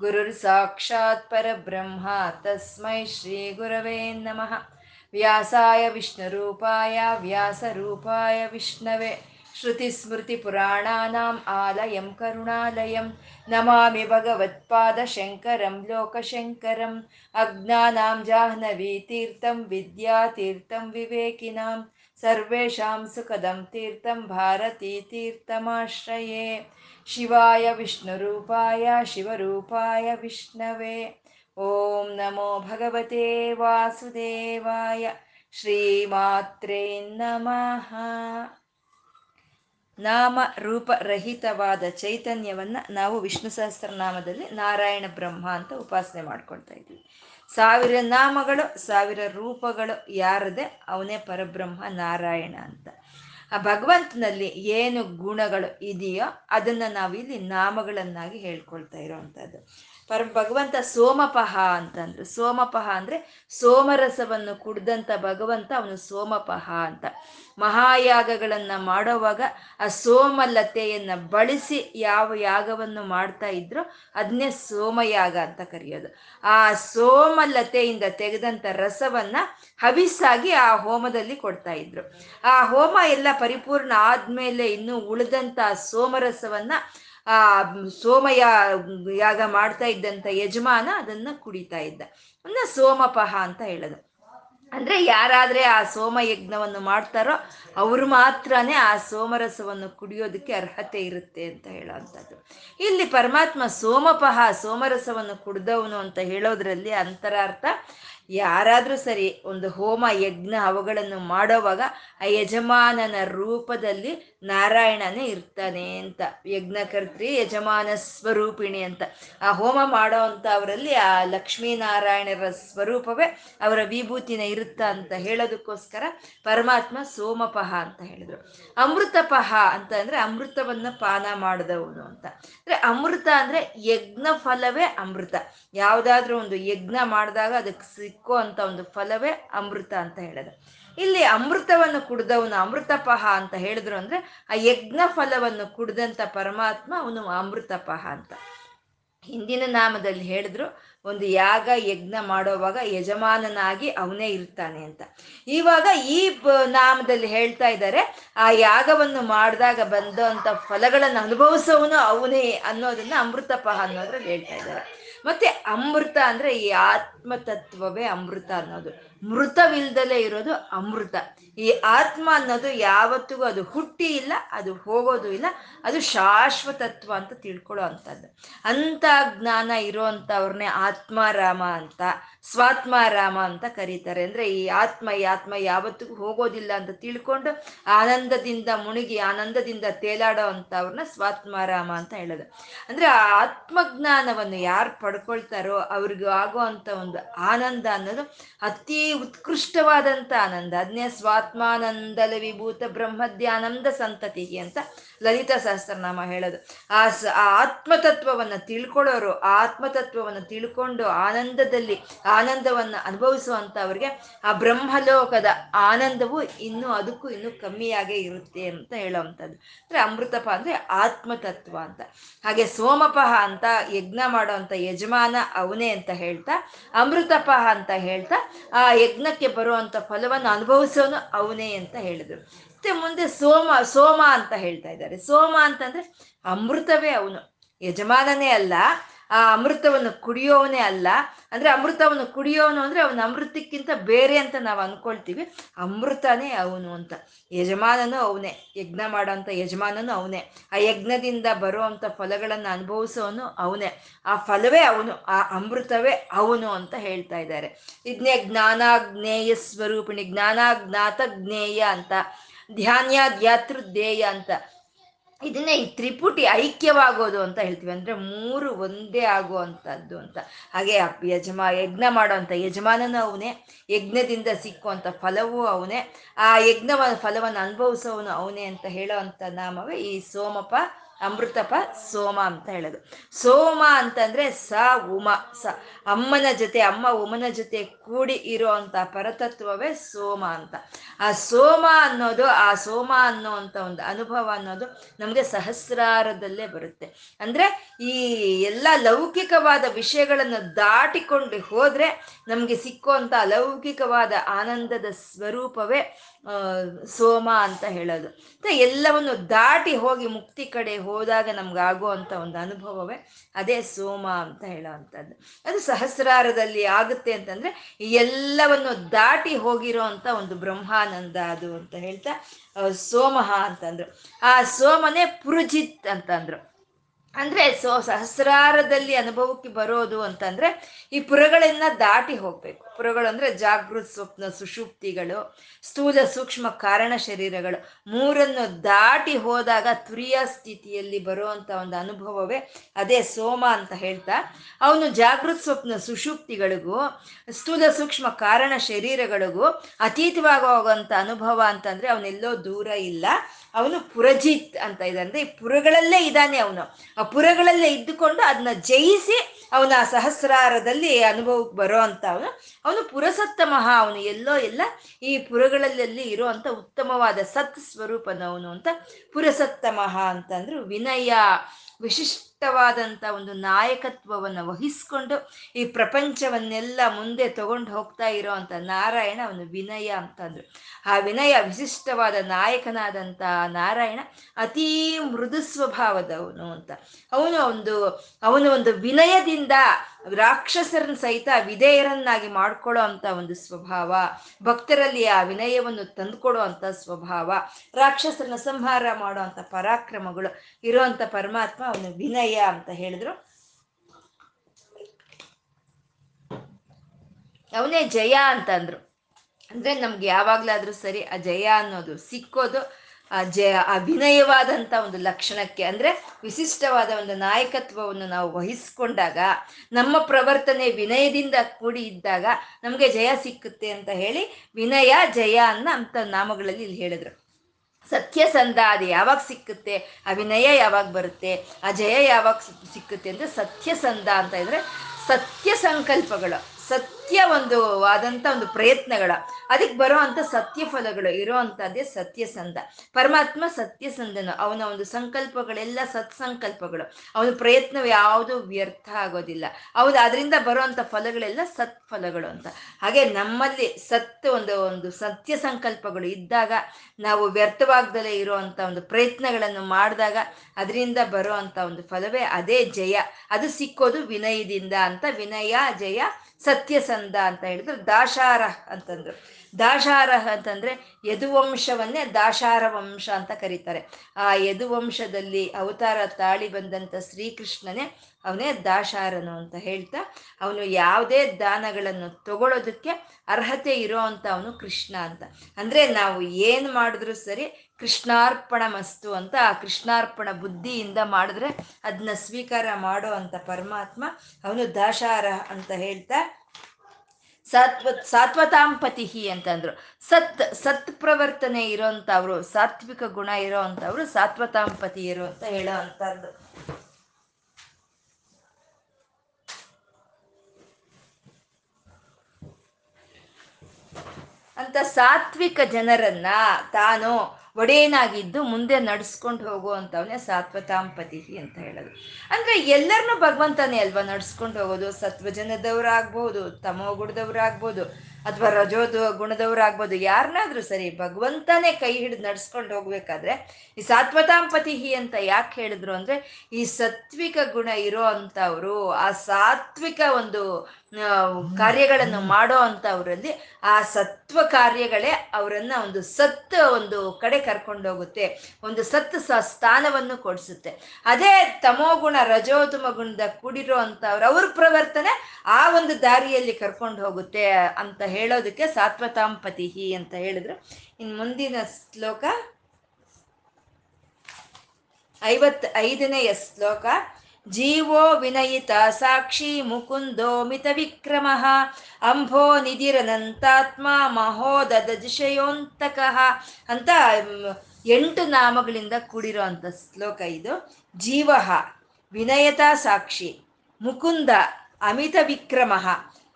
गुरुर् साक्षात् परब्रह्मा तस्मै श्रीगुरवे नमः व्यासाय विष्णुरूपाय व्यासरूपाय विष्णवे श्रुतिस्मृतिपुराणानाम् आलयं करुणालयं नमामि भगवत्पादशङ्करं लोकशङ्करम् अज्ञानां जाह्नवीतीर्थं विद्यातीर्थं विवेकिनां सर्वेषां सुखदं तीर्थं भारतीतीर्थमाश्रये ಶಿವಾಯ ವಿಷ್ಣು ರೂಪಾಯ ಶಿವರೂಪಾಯ ವಿಷ್ಣವೇ. ಓಂ ನಮೋ ಭಗವತೆ ವಾಸುದೇವಾಯ. ಶ್ರೀಮಾತ್ರೇ ನಮಃ. ನಾಮ ರೂಪರಹಿತವಾದ ಚೈತನ್ಯವನ್ನು ನಾವು ವಿಷ್ಣು ಸಹಸ್ರನಾಮದಲ್ಲಿ ನಾರಾಯಣ ಬ್ರಹ್ಮ ಅಂತ ಉಪಾಸನೆ ಮಾಡ್ಕೊಳ್ತಾ ಇದ್ವಿ. ಸಾವಿರ ನಾಮಗಳು, ಸಾವಿರ ರೂಪಗಳು ಯಾರದೆ ಅವನೇ ಪರಬ್ರಹ್ಮ, ನಾರಾಯಣ ಅಂತ. ಆ ಭಗವಂತನಲ್ಲಿ ಏನು ಗುಣಗಳು ಇದೆಯೋ ಅದನ್ನ ನಾವಿಲ್ಲಿ ನಾಮಗಳನ್ನಾಗಿ ಹೇಳ್ಕೊಳ್ತಾ ಇರೋವಂಥದ್ದು ಪರ ಭಗವಂತ ಸೋಮಪಹ ಅಂತಂದ್ರು. ಸೋಮಪಹ ಅಂದ್ರೆ ಸೋಮರಸವನ್ನು ಕುಡ್ದಂತ ಭಗವಂತ ಅವನು ಸೋಮಪಹ ಅಂತ. ಮಹಾಯಾಗಗಳನ್ನ ಮಾಡೋವಾಗ ಆ ಸೋಮಲತೆಯನ್ನ ಬಳಸಿ ಯಾವ ಯಾಗವನ್ನು ಮಾಡ್ತಾ ಇದ್ರೋ ಅದನ್ನೇ ಸೋಮಯಾಗ ಅಂತ ಕರೆಯೋದು. ಆ ಸೋಮಲತೆಯಿಂದ ತೆಗೆದಂತ ರಸವನ್ನ ಹವಿಸ್ಸಾಗಿ ಆ ಹೋಮದಲ್ಲಿ ಕೊಡ್ತಾ ಇದ್ರು. ಆ ಹೋಮ ಎಲ್ಲ ಪರಿಪೂರ್ಣ ಆದ್ಮೇಲೆ ಇನ್ನು ಉಳಿದಂತ ಸೋಮರಸವನ್ನ ಆ ಸೋಮಯ ಯಾಗ ಮಾಡ್ತಾ ಇದ್ದಂತ ಯಜಮಾನ ಅದನ್ನ ಕುಡಿತಾ ಇದ್ದ. ಅನ್ನ ಸೋಮಪಹ ಅಂತ ಹೇಳೋದು. ಅಂದ್ರೆ ಯಾರಾದ್ರೆ ಆ ಸೋಮ ಯಜ್ಞವನ್ನು ಮಾಡ್ತಾರೋ ಅವ್ರು ಮಾತ್ರನೇ ಆ ಸೋಮರಸವನ್ನು ಕುಡಿಯೋದಕ್ಕೆ ಅರ್ಹತೆ ಇರುತ್ತೆ ಅಂತ ಹೇಳೋವಂಥದ್ದು ಇಲ್ಲಿ ಪರಮಾತ್ಮ ಸೋಮಪಹ ಸೋಮರಸವನ್ನು ಕುಡ್ದವನು ಅಂತ ಹೇಳೋದ್ರಲ್ಲಿ ಅಂತರಾರ್ಥ ಯಾರಾದ್ರೂ ಸರಿ ಒಂದು ಹೋಮ, ಯಜ್ಞ ಅವುಗಳನ್ನು ಮಾಡೋವಾಗ ಆ ಯಜಮಾನನ ರೂಪದಲ್ಲಿ ನಾರಾಯಣನೇ ಇರ್ತಾನೆ ಅಂತ. ಯಜ್ಞಕರ್ತ್ರಿ ಯಜಮಾನ ಸ್ವರೂಪಿಣಿ ಅಂತ. ಆ ಹೋಮ ಮಾಡೋ ಅಂಥವರಲ್ಲಿ ಆ ಲಕ್ಷ್ಮೀನಾರಾಯಣರ ಸ್ವರೂಪವೇ ಅವರ ವಿಭೂತಿನ ಇರುತ್ತಾ ಅಂತ ಹೇಳೋದಕ್ಕೋಸ್ಕರ ಪರಮಾತ್ಮ ಸೋಮಪಹ ಅಂತ ಹೇಳಿದ್ರು. ಅಮೃತಪಹ ಅಂತ ಅಂದರೆ ಅಮೃತವನ್ನು ಪಾನ ಮಾಡಿದವನು ಅಂತ. ಅಂದ್ರೆ ಅಮೃತ ಅಂದ್ರೆ ಯಜ್ಞ ಫಲವೇ ಅಮೃತ. ಯಾವುದಾದ್ರೂ ಒಂದು ಯಜ್ಞ ಮಾಡಿದಾಗ ಅದಕ್ಕೆ ಸಿಕ್ಕೋ ಅಂತ ಒಂದು ಫಲವೇ ಅಮೃತ ಅಂತ ಹೇಳೋದು. ಇಲ್ಲಿ ಅಮೃತವನ್ನು ಕುಡ್ದವನು ಅಮೃತಪಹ ಅಂತ ಹೇಳಿದ್ರು ಅಂದ್ರೆ ಆ ಯಜ್ಞ ಫಲವನ್ನು ಕುಡ್ದಂತ ಪರಮಾತ್ಮ ಅವನು ಅಮೃತಪಹ ಅಂತ. ಹಿಂದಿನ ನಾಮದಲ್ಲಿ ಹೇಳಿದ್ರು, ಒಂದು ಯಾಗ ಯಜ್ಞ ಮಾಡೋವಾಗ ಯಜಮಾನನಾಗಿ ಅವನೇ ಇರ್ತಾನೆ ಅಂತ. ಇವಾಗ ಈ ನಾಮದಲ್ಲಿ ಹೇಳ್ತಾ ಇದ್ದಾರೆ, ಆ ಯಾಗವನ್ನು ಮಾಡಿದಾಗ ಬಂದಂತ ಫಲಗಳನ್ನು ಅನುಭವಿಸೋವನು ಅವನೇ ಅನ್ನೋದನ್ನ ಅಮೃತಪಹ ಅನ್ನೋದ್ರಲ್ಲಿ ಹೇಳ್ತಾ ಇದ್ದಾರೆ. ಮತ್ತೆ ಅಮೃತ ಅಂದ್ರೆ ಈ ಆತ್ಮತತ್ವವೇ ಅಮೃತ ಅನ್ನೋದು. ಮೃತವಿಲ್ದಲೇ ಇರೋದು ಅಮೃತ. ಈ ಆತ್ಮ ಅನ್ನೋದು ಯಾವತ್ತಿಗೂ ಅದು ಹುಟ್ಟಿ ಇಲ್ಲ, ಅದು ಹೋಗೋದು ಇಲ್ಲ, ಅದು ಶಾಶ್ವತತ್ವ ಅಂತ ತಿಳ್ಕೊಳ್ಳೋ ಅಂಥದ್ದು. ಅಂತ ಜ್ಞಾನ ಇರೋ ಅಂಥವ್ರನ್ನೇ ಆತ್ಮಾರಾಮ ಅಂತ, ಸ್ವಾತ್ಮಾರಾಮ ಅಂತ ಕರೀತಾರೆ. ಅಂದ್ರೆ ಈ ಆತ್ಮ ಈ ಆತ್ಮ ಯಾವತ್ತಿಗೂ ಹೋಗೋದಿಲ್ಲ ಅಂತ ತಿಳ್ಕೊಂಡು ಆನಂದದಿಂದ ಮುಳುಗಿ ಆನಂದದಿಂದ ತೇಲಾಡೋ ಅಂಥವ್ರನ್ನ ಸ್ವಾತ್ಮಾರಾಮ ಅಂತ ಹೇಳೋದು. ಅಂದ್ರೆ ಆ ಆತ್ಮಜ್ಞಾನವನ್ನು ಯಾರು ಪಡ್ಕೊಳ್ತಾರೋ ಅವ್ರಿಗೂ ಆಗೋ ಅಂತ ಒಂದು ಆನಂದ ಅನ್ನೋದು ಅತಿ ಉತ್ಕೃಷ್ಟವಾದಂಥ ಆನಂದ. ಅದನ್ನೇ ಸ್ವಾತ್ಮಾನಂದಲ ವಿಭೂತ ಬ್ರಹ್ಮದ್ಯಾನಂದ ಸಂತತಿ ಅಂತ ಲಲಿತ ಸಹಸ್ರನಾಮ ಹೇಳೋದು. ಆ ಸ, ಆ ಆತ್ಮತತ್ವವನ್ನು ತಿಳ್ಕೊಳ್ಳೋರು ಆ ಆತ್ಮತತ್ವವನ್ನು ತಿಳ್ಕೊಂಡು ಆನಂದದಲ್ಲಿ, ಆನಂದವನ್ನು ಅನುಭವಿಸುವಂಥವ್ರಿಗೆ ಆ ಬ್ರಹ್ಮಲೋಕದ ಆನಂದವು ಇನ್ನೂ ಅದಕ್ಕೂ ಇನ್ನೂ ಕಮ್ಮಿಯಾಗೇ ಇರುತ್ತೆ ಅಂತ ಹೇಳೋವಂಥದ್ದು. ಅಂದರೆ ಅಮೃತಪ ಅಂದರೆ ಆತ್ಮತತ್ವ ಅಂತ. ಹಾಗೆ ಸೋಮಪಹ ಅಂತ ಯಜ್ಞ ಮಾಡೋವಂಥ ಯಜಮಾನ ಅವನೇ ಅಂತ ಹೇಳ್ತಾ ಅಮೃತಪಹ ಅಂತ ಹೇಳ್ತಾ, ಆ ಯಜ್ಞಕ್ಕೆ ಬರುವಂಥ ಫಲವನ್ನು ಅನುಭವಿಸೋನು ಅವನೇ ಅಂತ ಹೇಳಿದ್ರು. ಮತ್ತೆ ಮುಂದೆ ಸೋಮ ಸೋಮ ಅಂತ ಹೇಳ್ತಾ ಇದ್ದಾರೆ. ಸೋಮ ಅಂತಂದ್ರೆ ಅಮೃತವೇ ಅವನು. ಯಜಮಾನನೇ ಅಲ್ಲ, ಆ ಅಮೃತವನ್ನು ಕುಡಿಯೋವನೇ ಅಲ್ಲ. ಅಂದ್ರೆ ಅಮೃತವನ್ನು ಕುಡಿಯೋನು ಅಂದ್ರೆ ಅವನ ಅಮೃತಕ್ಕಿಂತ ಬೇರೆ ಅಂತ ನಾವು ಅನ್ಕೊಳ್ತೀವಿ. ಅಮೃತನೇ ಅವನು ಅಂತ. ಯಜಮಾನನು ಅವನೇ. ಯಜ್ಞ ಮಾಡೋಂಥ ಯಜಮಾನನು ಅವನೇ. ಆ ಯಜ್ಞದಿಂದ ಬರುವಂಥ ಫಲಗಳನ್ನು ಅನುಭವಿಸೋನು ಅವನೇ. ಆ ಫಲವೇ ಅವನು. ಆ ಅಮೃತವೇ ಅವನು ಅಂತ ಹೇಳ್ತಾ ಇದ್ದಾರೆ. ಇದನ್ನೇ ಜ್ಞಾನಾಜ್ಞೇಯ ಸ್ವರೂಪಿಣಿ. ಜ್ಞಾನಾಜ್ಞಾತ ಜ್ಞೇಯ ಅಂತ. ಧ್ಯಾನ್ಯ ಧ್ಯಾತೃ ಧ್ಯೇಯ ಅಂತ. ಇದನ್ನೇ ಈ ತ್ರಿಪುಟಿ ಐಕ್ಯವಾಗೋದು ಅಂತ ಹೇಳ್ತೀವಿ. ಅಂದ್ರೆ ಮೂರು ಒಂದೇ ಆಗುವಂಥದ್ದು ಅಂತ. ಹಾಗೆ ಯಜಮ ಯಜ್ಞ ಮಾಡೋವಂಥ ಯಜಮಾನನು ಅವನೇ, ಯಜ್ಞದಿಂದ ಸಿಕ್ಕುವಂಥ ಫಲವೂ ಅವನೇ, ಆ ಯಜ್ಞವ ಫಲವನ್ನು ಅನುಭವಿಸೋವನು ಅವನೇ ಅಂತ ಹೇಳೋವಂಥ ನಾಮವೇ ಈ ಸೋಮಪ, ಅಮೃತಪ, ಸೋಮ ಅಂತ ಹೇಳೋದು. ಸೋಮ ಅಂತಂದ್ರೆ ಸ, ಉಮ, ಸ. ಅಮ್ಮನ ಜೊತೆ, ಅಮ್ಮ, ಉಮನ ಜೊತೆ ಕೂಡಿ ಇರುವಂತ ಪರತತ್ವವೇ ಸೋಮ ಅಂತ. ಆ ಸೋಮ ಅನ್ನೋದು, ಆ ಸೋಮ ಅನ್ನೋವಂಥ ಒಂದು ಅನುಭವ ಅನ್ನೋದು ನಮಗೆ ಸಹಸ್ರಾರದಲ್ಲೇ ಬರುತ್ತೆ. ಅಂದ್ರೆ ಈ ಎಲ್ಲ ಲೌಕಿಕವಾದ ವಿಷಯಗಳನ್ನು ದಾಟಿಕೊಂಡು ಹೋದ್ರೆ ನಮಗೆ ಸಿಕ್ಕುವಂಥ ಅಲೌಕಿಕವಾದ ಆನಂದದ ಸ್ವರೂಪವೇ ಸೋಮ ಅಂತ ಹೇಳೋದು. ಎಲ್ಲವನ್ನು ದಾಟಿ ಹೋಗಿ ಮುಕ್ತಿ ಕಡೆ ಹೋದಾಗ ನಮ್ಗೆ ಆಗುವಂಥ ಒಂದು ಅನುಭವವೇ ಅದೇ ಸೋಮ ಅಂತ ಹೇಳೋ ಅಂಥದ್ದು. ಅದು ಸಹಸ್ರಾರದಲ್ಲಿ ಆಗುತ್ತೆ ಅಂತಂದ್ರೆ ಎಲ್ಲವನ್ನು ದಾಟಿ ಹೋಗಿರೋ ಅಂತ ಒಂದು ಬ್ರಹ್ಮಾನಂದ ಅದು ಅಂತ ಹೇಳ್ತಾ ಸೋಮಹ ಅಂತಂದ್ರು. ಆ ಸೋಮನೇ ಪುರುಜಿತ್ ಅಂತಂದ್ರು. ಅಂದ್ರೆ ಸೊ ಸಹಸ್ರಾರದಲ್ಲಿ ಅನುಭವಕ್ಕೆ ಬರೋದು ಅಂತಂದ್ರೆ ಈ ಪುರಗಳನ್ನ ದಾಟಿ ಹೋಗ್ಬೇಕು. ಪುರಗಳು ಅಂದ್ರೆ ಜಾಗೃತ ಸ್ವಪ್ನ, ಸುಷುಪ್ತಿಗಳು, ಸ್ಥೂಲ ಸೂಕ್ಷ್ಮ ಕಾರಣ ಶರೀರಗಳು. ಮೂರನ್ನು ದಾಟಿ ಹೋದಾಗ ತುರಿಯ ಸ್ಥಿತಿಯಲ್ಲಿ ಬರುವಂತ ಒಂದು ಅನುಭವವೇ ಅದೇ ಸೋಮ ಅಂತ ಹೇಳ್ತಾ, ಅವನು ಜಾಗೃತ ಸ್ವಪ್ನ ಸುಷುಪ್ತಿಗಳಿಗೂ, ಸ್ಥೂಲ ಸೂಕ್ಷ್ಮ ಕಾರಣ ಶರೀರಗಳಿಗೂ ಅತೀತವಾಗುವಂತ ಅನುಭವ ಅಂತಂದ್ರೆ ಅವನೆಲ್ಲೋ ದೂರ ಇಲ್ಲ. ಅವನು ಪುರಜಿತ್ ಅಂತ ಇದೆ ಅಂದ್ರೆ ಈ ಪುರಗಳಲ್ಲೇ ಇದ್ದಾನೆ ಅವನು. ಆ ಪುರಗಳಲ್ಲೇ ಇದ್ದುಕೊಂಡು ಅದನ್ನ ಜಯಿಸಿ ಅವನ ಸಹಸ್ರಾರದಲ್ಲಿ ಅನುಭವಕ್ಕೆ ಬರೋ ಅಂತ ಅವನು. ಅವನು ಪುರಸತ್ತ ಮಹಾ ಅವನು. ಎಲ್ಲೋ ಎಲ್ಲ ಈ ಪುರಗಳಲ್ಲಿ ಇರುವಂತ ಉತ್ತಮವಾದ ಸತ್ ಸ್ವರೂಪನವನು ಅಂತ. ಪುರಸತ್ತ ಮಹಾ ಅಂತಂದ್ರು ವಿನಯ ವಿಶಿಷ್ಟವಾದಂಥ ಒಂದು ನಾಯಕತ್ವವನ್ನು ವಹಿಸ್ಕೊಂಡು ಈ ಪ್ರಪಂಚವನ್ನೆಲ್ಲ ಮುಂದೆ ತಗೊಂಡು ಹೋಗ್ತಾ ಇರೋ ನಾರಾಯಣ ಅವನು ವಿನಯ ಅಂತಂದ್ರು ಆ ವಿನಯ ವಿಶಿಷ್ಟವಾದ ನಾಯಕನಾದಂಥ ನಾರಾಯಣ ಅತೀ ಮೃದು ಸ್ವಭಾವದವನು ಅಂತ. ಅವನು ಒಂದು ಅವನು ಒಂದು ವಿನಯದಿಂದ ರಾಕ್ಷಸರನ್ನ ಸಹಿತ ವಿಧೇಯರನ್ನಾಗಿ ಮಾಡ್ಕೊಳ್ಳೋ ಅಂತ ಒಂದು ಸ್ವಭಾವ, ಭಕ್ತರಲ್ಲಿ ಆ ವಿನಯವನ್ನು ತಂದುಕೊಡೋ ಅಂತ ಸ್ವಭಾವ, ರಾಕ್ಷಸರನ್ನ ಸಂಹಾರ ಮಾಡೋ ಅಂತ ಪರಾಕ್ರಮಗಳು ಇರುವಂತ ಪರಮಾತ್ಮ ಅವನು ವಿನಯ ಅಂತ ಹೇಳಿದ್ರು. ಅವನೇ ಜಯ ಅಂತಂದ್ರು ಅಂದ್ರೆ. ನಮ್ಗೆ ಯಾವಾಗ್ಲಾದ್ರೂ ಸರಿ ಆ ಜಯ ಅನ್ನೋದು ಸಿಕ್ಕೋದು, ಆ ಜಯ ಆ ವಿನಯವಾದಂಥ ಒಂದು ಲಕ್ಷಣಕ್ಕೆ. ಅಂದ್ರೆ ವಿಶಿಷ್ಟವಾದ ಒಂದು ನಾಯಕತ್ವವನ್ನು ನಾವು ವಹಿಸ್ಕೊಂಡಾಗ, ನಮ್ಮ ಪ್ರವರ್ತನೆ ವಿನಯದಿಂದ ಕೂಡಿ ಇದ್ದಾಗ ನಮಗೆ ಜಯ ಸಿಕ್ಕುತ್ತೆ ಅಂತ ಹೇಳಿ ವಿನಯ, ಜಯ ಅನ್ನ ಅಂತ ನಾಮಗಳಲ್ಲಿ ಇಲ್ಲಿ ಹೇಳಿದ್ರು. ಸತ್ಯಸಂಧ ಅದು ಯಾವಾಗ ಸಿಕ್ಕುತ್ತೆ? ಅಭಿನಯ ಯಾವಾಗ ಬರುತ್ತೆ? ಅಜಯ ಜಯ ಯಾವಾಗ ಸಿಕ್ಕುತ್ತೆ ಅಂದ್ರೆ ಸತ್ಯಸಂಧ ಅಂತ ಇದ್ರೆ ಸತ್ಯ ಸಂಕಲ್ಪಗಳು ಸತ್ಯ ಒಂದು ಆದಂತ ಒಂದು ಪ್ರಯತ್ನಗಳ. ಅದಕ್ಕೆ ಬರೋ ಅಂತ ಸತ್ಯ ಫಲಗಳು ಇರೋ ಅಂಥದ್ದೇ ಸತ್ಯಸಂಧ ಪರಮಾತ್ಮ ಸತ್ಯಸಂಧನು ಅವನ ಒಂದು ಸಂಕಲ್ಪಗಳೆಲ್ಲ ಸತ್ಸಂಕಲ್ಪಗಳು. ಅವನ ಪ್ರಯತ್ನ ಯಾವುದು ವ್ಯರ್ಥ ಆಗೋದಿಲ್ಲ. ಅವನು ಅದರಿಂದ ಬರುವಂಥ ಫಲಗಳೆಲ್ಲ ಸತ್ ಫಲಗಳು ಅಂತ. ಹಾಗೆ ನಮ್ಮಲ್ಲಿ ಸತ್ ಒಂದು ಒಂದು ಸತ್ಯ ಸಂಕಲ್ಪಗಳು ಇದ್ದಾಗ, ನಾವು ವ್ಯರ್ಥವಾಗ್ದಲೇ ಇರುವಂತ ಒಂದು ಪ್ರಯತ್ನಗಳನ್ನು ಮಾಡಿದಾಗ ಅದರಿಂದ ಬರೋ ಅಂಥ ಒಂದು ಫಲವೇ ಅದೇ ಜಯ. ಅದು ಸಿಕ್ಕೋದು ವಿನಯದಿಂದ ಅಂತ ವಿನಯ, ಜಯ ಸತ್ಯಸಂಧ ಅಂತ ಹೇಳಿದ್ರು, ದಾಶಾರಹ ಅಂತಂದ್ರು. ದಾಶಾರಹ ಅಂತಂದ್ರೆ ಯದುವಂಶವನ್ನೇ ದಾಶಾರ ವಂಶ ಅಂತ ಕರೀತಾರೆ. ಆ ಯದುವಂಶದಲ್ಲಿ ಅವತಾರ ತಾಳಿ ಬಂದಂತ ಶ್ರೀಕೃಷ್ಣನೇ ಅವನೇ ದಾಶಾರನು ಅಂತ ಹೇಳ್ತಾ, ಅವನು ಯಾವುದೇ ದಾನಗಳನ್ನು ತಗೊಳ್ಳೋದಕ್ಕೆ ಅರ್ಹತೆ ಇರೋ ಅಂತ ಅವನು ಕೃಷ್ಣ ಅಂತ. ಅಂದ್ರೆ ನಾವು ಏನು ಮಾಡಿದ್ರು ಸರಿ ಕೃಷ್ಣಾರ್ಪಣ ಮಸ್ತು ಅಂತ, ಆ ಕೃಷ್ಣಾರ್ಪಣ ಬುದ್ಧಿಯಿಂದ ಮಾಡಿದ್ರೆ ಅದನ್ನ ಸ್ವೀಕಾರ ಮಾಡೋ ಅಂತ ಪರಮಾತ್ಮ ಅವನು ದಾಶಾರ ಅಂತ ಹೇಳ್ತಾ ಸಾತ್ವ ಸಾತ್ವತಾಂಪತಿ ಅಂತಂದ್ರು. ಸತ್ ಸತ್ ಪ್ರವರ್ತನೆ ಇರೋಂಥವ್ರು, ಸಾತ್ವಿಕ ಗುಣ ಇರೋ ಅಂಥವ್ರು ಸಾತ್ವತಾಂಪತಿ ಇರೋ ಅಂತ ಹೇಳೋ ಅಂತ ಸಾತ್ವಿಕ ಜನರನ್ನ ತಾನು ಒಡೆಯನಾಗಿದ್ದು ಮುಂದೆ ನಡ್ಸ್ಕೊಂಡು ಹೋಗುವಂಥವನ್ನೇ ಸಾತ್ವತಾಂಪತಿ ಅಂತ ಹೇಳೋದು. ಅಂದರೆ ಎಲ್ಲರನ್ನೂ ಭಗವಂತನೇ ಅಲ್ವಾ ನಡ್ಸ್ಕೊಂಡು ಹೋಗೋದು? ಸತ್ವಜನದವರಾಗ್ಬೋದು ಗುಣದವರಾಗ್ಬೋದು ಅಥವಾ ರಜೋದು ಗುಣದವರಾಗ್ಬೋದು. ಯಾರನ್ನಾದ್ರೂ ಸರಿ, ಭಗವಂತನೇ ಕೈ ಹಿಡಿದು ನಡ್ಸ್ಕೊಂಡು ಹೋಗ್ಬೇಕಾದ್ರೆ, ಈ ಸಾತ್ವತಾಂಪತಿ ಅಂತ ಯಾಕೆ ಹೇಳಿದ್ರು ಅಂದ್ರೆ, ಈ ಸತ್ವಿಕ ಗುಣ ಇರೋ ಅಂಥವ್ರು ಆ ಸಾತ್ವಿಕ ಒಂದು ಕಾರ್ಯಗಳನ್ನು ಮಾಡೋ ಅಂಥವ್ರಲ್ಲಿ ಆ ಸತ್ವ ಕಾರ್ಯಗಳೇ ಅವರನ್ನ ಒಂದು ಸತ್ ಒಂದು ಕಡೆ ಕರ್ಕೊಂಡೋಗುತ್ತೆ ಒಂದು ಸತ್ ಸ್ಥಾನವನ್ನು ಕೊಡಿಸುತ್ತೆ. ಅದೇ ತಮೋಗುಣ ರಜೋತಮ ಗುಣದ ಕೂಡಿರೋ ಅಂಥವ್ರು ಅವ್ರ ಪ್ರವರ್ತನೆ ಆ ಒಂದು ದಾರಿಯಲ್ಲಿ ಕರ್ಕೊಂಡು ಹೋಗುತ್ತೆ ಅಂತ ಹೇಳೋದಕ್ಕೆ ಸಾತ್ವತಾಂಪತಿ ಅಂತ ಹೇಳಿದ್ರು. ಇನ್ನು ಮುಂದಿನ ಶ್ಲೋಕ ಐವತ್ ಐದನೆಯ ಶ್ಲೋಕ. ಜೀವೋ ವಿನಯಿತ ಸಾಕ್ಷಿ ಮುಕುಂದೋ ಮಿತ ವಿಕ್ರಮ ಅಂಭೋ ನಿಧಿರನಂತಾತ್ಮ ಮಹೋದದ ಜಿಷಯೋಂತಕಃ ಅಂತ ಎಂಟು ನಾಮಗಳಿಂದ ಕೂಡಿರೋ ಅಂಥ ಶ್ಲೋಕ ಇದು. ಜೀವ ವಿನಯತಾ ಸಾಕ್ಷಿ ಮುಕುಂದ ಅಮಿತ ವಿಕ್ರಮ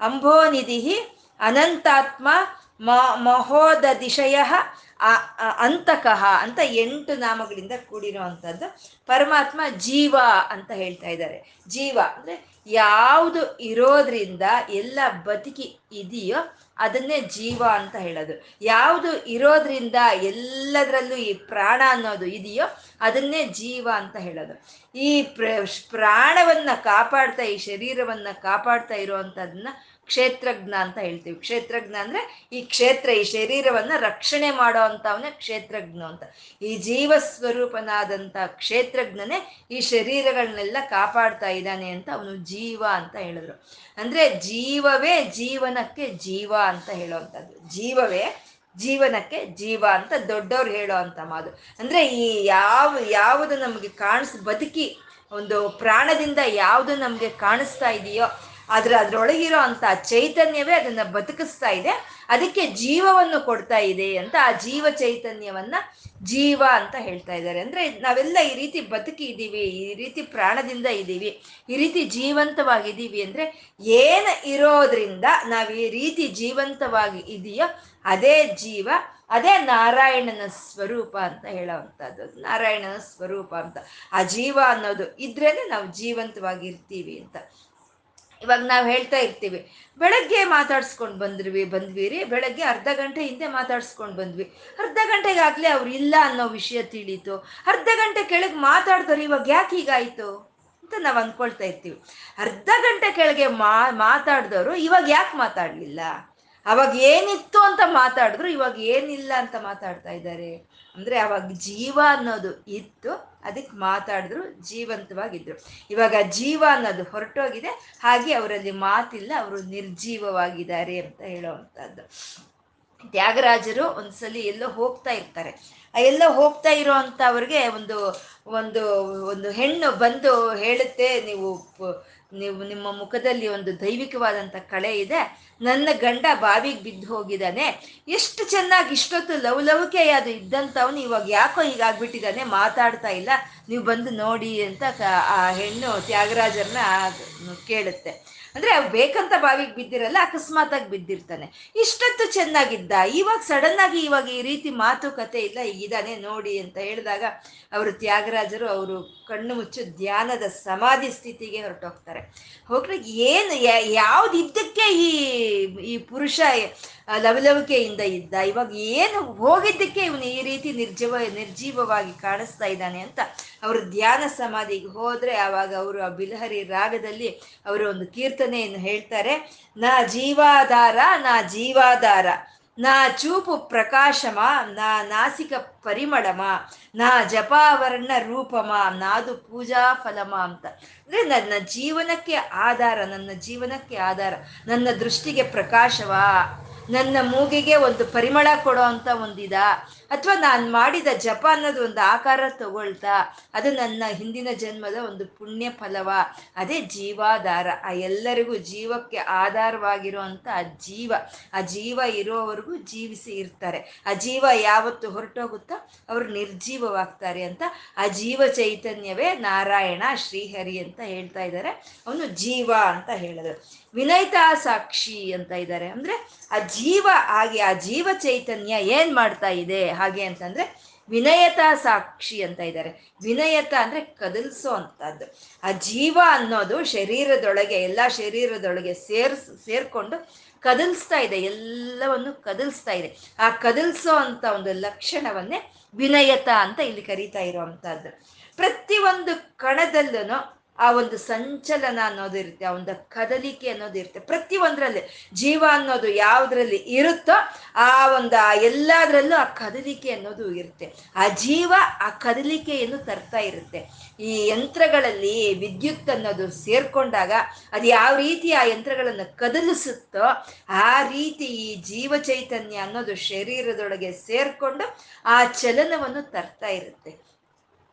ಅಂಭೋನಿಧಿ ಅನಂತಾತ್ಮ ಮಹೋದ ದಿಶಯ ಅಂತಕಃ ಅಂತ ಎಂಟು ನಾಮಗಳಿಂದ ಕೂಡಿರುವಂಥದ್ದು ಪರಮಾತ್ಮ ಜೀವ ಅಂತ ಹೇಳ್ತಾ ಇದ್ದಾರೆ. ಜೀವ ಅಂದ್ರೆ ಯಾವುದು ಇರೋದ್ರಿಂದ ಎಲ್ಲ ಬದುಕಿ ಇದೆಯೋ ಅದನ್ನೇ ಜೀವ ಅಂತ ಹೇಳೋದು. ಯಾವುದು ಇರೋದ್ರಿಂದ ಎಲ್ಲದರಲ್ಲೂ ಈ ಪ್ರಾಣ ಅನ್ನೋದು ಇದೆಯೋ ಅದನ್ನೇ ಜೀವ ಅಂತ ಹೇಳೋದು. ಈ ಪ್ರ ಪ್ರಾಣವನ್ನ ಕಾಪಾಡ್ತಾ, ಈ ಶರೀರವನ್ನ ಕಾಪಾಡ್ತಾ ಇರುವಂಥದ್ದನ್ನ ಕ್ಷೇತ್ರಜ್ಞ ಅಂತ ಹೇಳ್ತೀವಿ. ಕ್ಷೇತ್ರಜ್ಞ ಅಂದ್ರೆ ಈ ಕ್ಷೇತ್ರ, ಈ ಶರೀರವನ್ನ ರಕ್ಷಣೆ ಮಾಡೋ ಅಂತವನೇ ಕ್ಷೇತ್ರಜ್ಞ ಅಂತ. ಈ ಜೀವ ಸ್ವರೂಪನಾದಂಥ ಕ್ಷೇತ್ರಜ್ಞನೇ ಈ ಶರೀರಗಳನ್ನೆಲ್ಲ ಕಾಪಾಡ್ತಾ ಇದ್ದಾನೆ ಅಂತ ಅವನು ಜೀವ ಅಂತ ಹೇಳಿದ್ರು. ಅಂದ್ರೆ ಜೀವವೇ ಜೀವನಕ್ಕೆ ಜೀವ ಅಂತ ಹೇಳುವಂಥದ್ದು. ಜೀವವೇ ಜೀವನಕ್ಕೆ ಜೀವ ಅಂತ ದೊಡ್ಡವ್ರು ಹೇಳೋ ಅಂತ ಮಾತು. ಅಂದ್ರೆ ಈ ಯಾವ, ಯಾವುದು ನಮಗೆ ಕಾಣಿಸ್, ಬದುಕಿ ಒಂದು ಪ್ರಾಣದಿಂದ ಯಾವುದು ನಮಗೆ ಕಾಣಿಸ್ತಾ ಇದೆಯೋ ಅದ್ರ ಅದ್ರೊಳಗಿರೋ ಅಂತ ಚೈತನ್ಯವೇ ಅದನ್ನ ಬದುಕಿಸ್ತಾ ಇದೆ. ಅದಕ್ಕೆ ಜೀವವನ್ನು ಕೊಡ್ತಾ ಇದೆ ಅಂತ ಆ ಜೀವ ಚೈತನ್ಯವನ್ನ ಜೀವ ಅಂತ ಹೇಳ್ತಾ ಇದ್ದಾರೆ. ಅಂದ್ರೆ ನಾವೆಲ್ಲ ಈ ರೀತಿ ಬದುಕಿ ಇದ್ದೀವಿ, ಈ ರೀತಿ ಪ್ರಾಣದಿಂದ ಇದ್ದೀವಿ, ಈ ರೀತಿ ಜೀವಂತವಾಗಿದ್ದೀವಿ ಅಂದ್ರೆ ಏನು ಇರೋದ್ರಿಂದ ನಾವು ಈ ರೀತಿ ಜೀವಂತವಾಗಿ ಇದೆಯೋ ಅದೇ ಜೀವ, ಅದೇ ನಾರಾಯಣನ ಸ್ವರೂಪ ಅಂತ ಹೇಳೋವಂಥದ್ದು ನಾರಾಯಣನ ಸ್ವರೂಪ ಅಂತ ಆ ಜೀವ ಅನ್ನೋದು ಇದ್ರೇನೆ ನಾವು ಜೀವಂತವಾಗಿರ್ತೀವಿ ಅಂತ. ಇವಾಗ ನಾವು ಹೇಳ್ತಾ ಇರ್ತೀವಿ, ಬೆಳಗ್ಗೆ ಮಾತಾಡ್ಸ್ಕೊಂಡು ಬಂದ್ವಿ ಬಂದ್ವಿ ರೀ ಬೆಳಗ್ಗೆ ಅರ್ಧ ಗಂಟೆ ಹಿಂದೆ ಮಾತಾಡ್ಸ್ಕೊಂಡು ಬಂದ್ವಿ. ಅರ್ಧ ಗಂಟೆಗಾಗಲೇ ಅವ್ರು ಇಲ್ಲ ಅನ್ನೋ ವಿಷಯ ತಿಳಿತು. ಅರ್ಧ ಗಂಟೆ ಕೆಳಗೆ ಮಾತಾಡ್ತಾರೆ ಇವಾಗ ಯಾಕೆ ಹೀಗಾಯ್ತು ಅಂತ ನಾವು ಅಂದ್ಕೊಳ್ತಾ ಇರ್ತೀವಿ. ಅರ್ಧ ಗಂಟೆ ಕೆಳಗೆ ಮಾ, ಮಾತಾಡಿದವರು ಇವಾಗ ಯಾಕೆ ಮಾತಾಡಲಿಲ್ಲ? ಅವಾಗ ಏನಿತ್ತು ಅಂತ ಮಾತಾಡಿದ್ರು, ಇವಾಗ ಏನಿಲ್ಲ ಅಂತ ಮಾತಾಡ್ತಾ ಇದ್ದಾರೆ. ಅಂದ್ರೆ ಅವಾಗ ಜೀವ ಅನ್ನೋದು ಇತ್ತು, ಅದಕ್ಕೆ ಮಾತಾಡಿದ್ರು, ಜೀವಂತವಾಗಿದ್ರು. ಇವಾಗ ಜೀವ ಅನ್ನೋದು ಹೊರಟೋಗಿದೆ, ಹಾಗೆ ಅವರಲ್ಲಿ ಮಾತಿಲ್ಲ, ಅವರು ನಿರ್ಜೀವವಾಗಿದ್ದಾರೆ ಅಂತ ಹೇಳೋವಂಥದ್ದು. ತ್ಯಾಗರಾಜರು ಒಂದ್ಸಲಿ ಎಲ್ಲೋ ಹೋಗ್ತಾ ಇರ್ತಾರೆ. ಆ ಎಲ್ಲೋ ಹೋಗ್ತಾ ಇರೋ ಅವ್ರಿಗೆ ಒಂದು ಒಂದು ಒಂದು ಹೆಣ್ಣು ಬಂದು ಹೇಳುತ್ತೆ, ನೀವು ನೀವು ನಿಮ್ಮ ಮುಖದಲ್ಲಿ ಒಂದು ದೈವಿಕವಾದಂಥ ಕಳೆ ಇದೆ. ನನ್ನ ಗಂಡ ಬಾವಿಗೆ ಬಿದ್ದು ಹೋಗಿದ್ದಾನೆ. ಎಷ್ಟು ಚೆನ್ನಾಗಿ ಇಷ್ಟೊತ್ತು ಲವಲವಿಕೆ ಅದು ಇದ್ದಂಥವನು ಇವಾಗ ಯಾಕೋ ಹೀಗಾಗ್ಬಿಟ್ಟಿದ್ದಾನೆ ಮಾತಾಡ್ತಾ ಇಲ್ಲ. ನೀವು ಬಂದು ನೋಡಿ ಅಂತ ಆ ಹೆಣ್ಣು ತ್ಯಾಗರಾಜರನ್ನ ಕೇಳುತ್ತೆ. ಅಂದ್ರೆ ಬೇಕಂತ ಬಾವಿಗೆ ಬಿದ್ದಿರಲ್ಲ ಅಕಸ್ಮಾತಾಗಿ ಬಿದ್ದಿರ್ತಾನೆ. ಇಷ್ಟೊತ್ತು ಚೆನ್ನಾಗಿದ್ದ. ಇವಾಗ ಸಡನ್ ಆಗಿ ಇವಾಗ ಈ ರೀತಿ ಮಾತುಕತೆ ಇಲ್ಲ ಇದಾನೆ ನೋಡಿ ಅಂತ ಹೇಳಿದಾಗ ಅವರು ತ್ಯಾಗರಾಜರು ಅವರು ಕಣ್ಣು ಮುಚ್ಚು ಧ್ಯಾನದ ಸಮಾಧಿ ಸ್ಥಿತಿಗೆ ಹೊರಟೋಗ್ತಾರೆ. ಹೋಗ್ಲಿಕ್ಕೆ ಏನು ಯಾವ್ದಿದ್ದಕ್ಕೆ ಈ ಈ ಪುರುಷ ಲವಲವಿಕೆಯಿಂದ ಇದ್ದ. ಇವಾಗ ಏನು ಹೋಗಿದ್ದಕ್ಕೆ ಇವನು ಈ ರೀತಿ ನಿರ್ಜೀವ, ನಿರ್ಜೀವವಾಗಿ ಕಾಣಿಸ್ತಾ ಇದ್ದಾನೆ ಅಂತ ಅವರು ಧ್ಯಾನ ಸಮಾಧಿಗೆ ಹೋದ್ರೆ ಆವಾಗ ಅವರು ಆ ಬಿಲಹರಿ ರಾಗದಲ್ಲಿ ಅವರು ಒಂದು ಕೀರ್ತನೆಯನ್ನು ಹೇಳ್ತಾರೆ. ನಾ ಜೀವಾಧಾರ ನಾ ಜೀವಾಧಾರ, ನಾ ಚೂಪು ಪ್ರಕಾಶಮ, ನಾ ನಾಸಿಕ ಪರಿಮಳಮ, ನಾ ಜಪಾವರ್ಣ ರೂಪಮ, ನಾದು ಪೂಜಾ ಫಲಮ ಅಂತ. ಅಂದ್ರೆ ನನ್ನ ಜೀವನಕ್ಕೆ ಆಧಾರ, ನನ್ನ ಜೀವನಕ್ಕೆ ಆಧಾರ, ನನ್ನ ದೃಷ್ಟಿಗೆ ಪ್ರಕಾಶವ. ನನ್ನ ಮೂಗಿಗೆ ಒಂದು ಪರಿಮಳ ಕೊಡೋ ಅಂತ ಒಂದಿದ, ಅಥವಾ ನಾನು ಮಾಡಿದ ಜಪ ಅನ್ನೋದು ಒಂದು ಆಕಾರ ತಗೊಳ್ತಾ, ಅದು ನನ್ನ ಹಿಂದಿನ ಜನ್ಮದ ಒಂದು ಪುಣ್ಯ ಫಲವ. ಅದೇ ಜೀವಾಧಾರ. ಆ ಎಲ್ಲರಿಗೂ ಜೀವಕ್ಕೆ ಆಧಾರವಾಗಿರುವಂಥ ಆ ಜೀವ. ಆ ಜೀವ ಇರೋವರೆಗೂ ಜೀವಿಸಿ ಇರ್ತಾರೆ. ಆ ಜೀವ ಯಾವತ್ತು ಹೊರಟೋಗುತ್ತೋ ಅವರು ನಿರ್ಜೀವವಾಗ್ತಾರೆ ಅಂತ ಆ ಜೀವ ಚೈತನ್ಯವೇ ನಾರಾಯಣ ಶ್ರೀಹರಿ ಅಂತ ಹೇಳ್ತಾ ಇದ್ದಾರೆ. ಅವನು ಜೀವ ಅಂತ ಹೇಳಿದ್ರು ವಿನಯಿತಾ ಸಾಕ್ಷಿ ಅಂತ ಇದ್ದಾರೆ. ಅಂದ್ರೆ ಆ ಜೀವ, ಹಾಗೆ ಆ ಜೀವ ಚೈತನ್ಯ ಏನ್ ಮಾಡ್ತಾ ಇದೆ? ಹಾಗೆ ಅಂತಂದ್ರೆ ವಿನಯತಾ ಸಾಕ್ಷಿ ಅಂತ ಇದ್ದಾರೆ. ವಿನಯತ ಅಂದ್ರೆ ಕದಲ್ಸೋ ಅಂತದ್ದು. ಆ ಜೀವ ಅನ್ನೋದು ಶರೀರದೊಳಗೆ, ಎಲ್ಲ ಶರೀರದೊಳಗೆ ಸೇರ್ಸ್, ಸೇರ್ಕೊಂಡು ಕದಲ್ಸ್ತಾ ಇದೆ. ಎಲ್ಲವನ್ನು ಕದಲ್ಸ್ತಾ ಇದೆ. ಆ ಕದಲ್ಸೋ ಅಂತ ಒಂದು ಲಕ್ಷಣವನ್ನೇ ವಿನಯತ ಅಂತ ಇಲ್ಲಿ ಕರೀತಾ ಇರುವಂತಹದ್ದು. ಪ್ರತಿ ಒಂದು ಕಣದಲ್ಲೂ ಆ ಒಂದು ಸಂಚಲನ ಅನ್ನೋದು ಇರುತ್ತೆ, ಆ ಒಂದು ಕದಲಿಕೆ ಅನ್ನೋದು ಇರುತ್ತೆ. ಪ್ರತಿ ಒಂದರಲ್ಲಿ ಜೀವ ಅನ್ನೋದು ಯಾವುದ್ರಲ್ಲಿ ಇರುತ್ತೋ ಆ ಒಂದು ಎಲ್ಲದರಲ್ಲೂ ಆ ಕದಲಿಕೆ ಅನ್ನೋದು ಇರುತ್ತೆ. ಆ ಜೀವ ಆ ಕದಲಿಕೆಯನ್ನು ತರ್ತಾ ಇರುತ್ತೆ. ಈ ಯಂತ್ರಗಳಲ್ಲಿ ವಿದ್ಯುತ್ ಅನ್ನೋದು ಸೇರ್ಕೊಂಡಾಗ ಅದು ಯಾವ ರೀತಿ ಆ ಯಂತ್ರಗಳನ್ನು ಕದಲಿಸುತ್ತೋ ಆ ರೀತಿ ಈ ಜೀವ ಚೈತನ್ಯ ಅನ್ನೋದು ಶರೀರದೊಳಗೆ ಸೇರ್ಕೊಂಡು ಆ ಚಲನವನ್ನು ತರ್ತಾ ಇರುತ್ತೆ.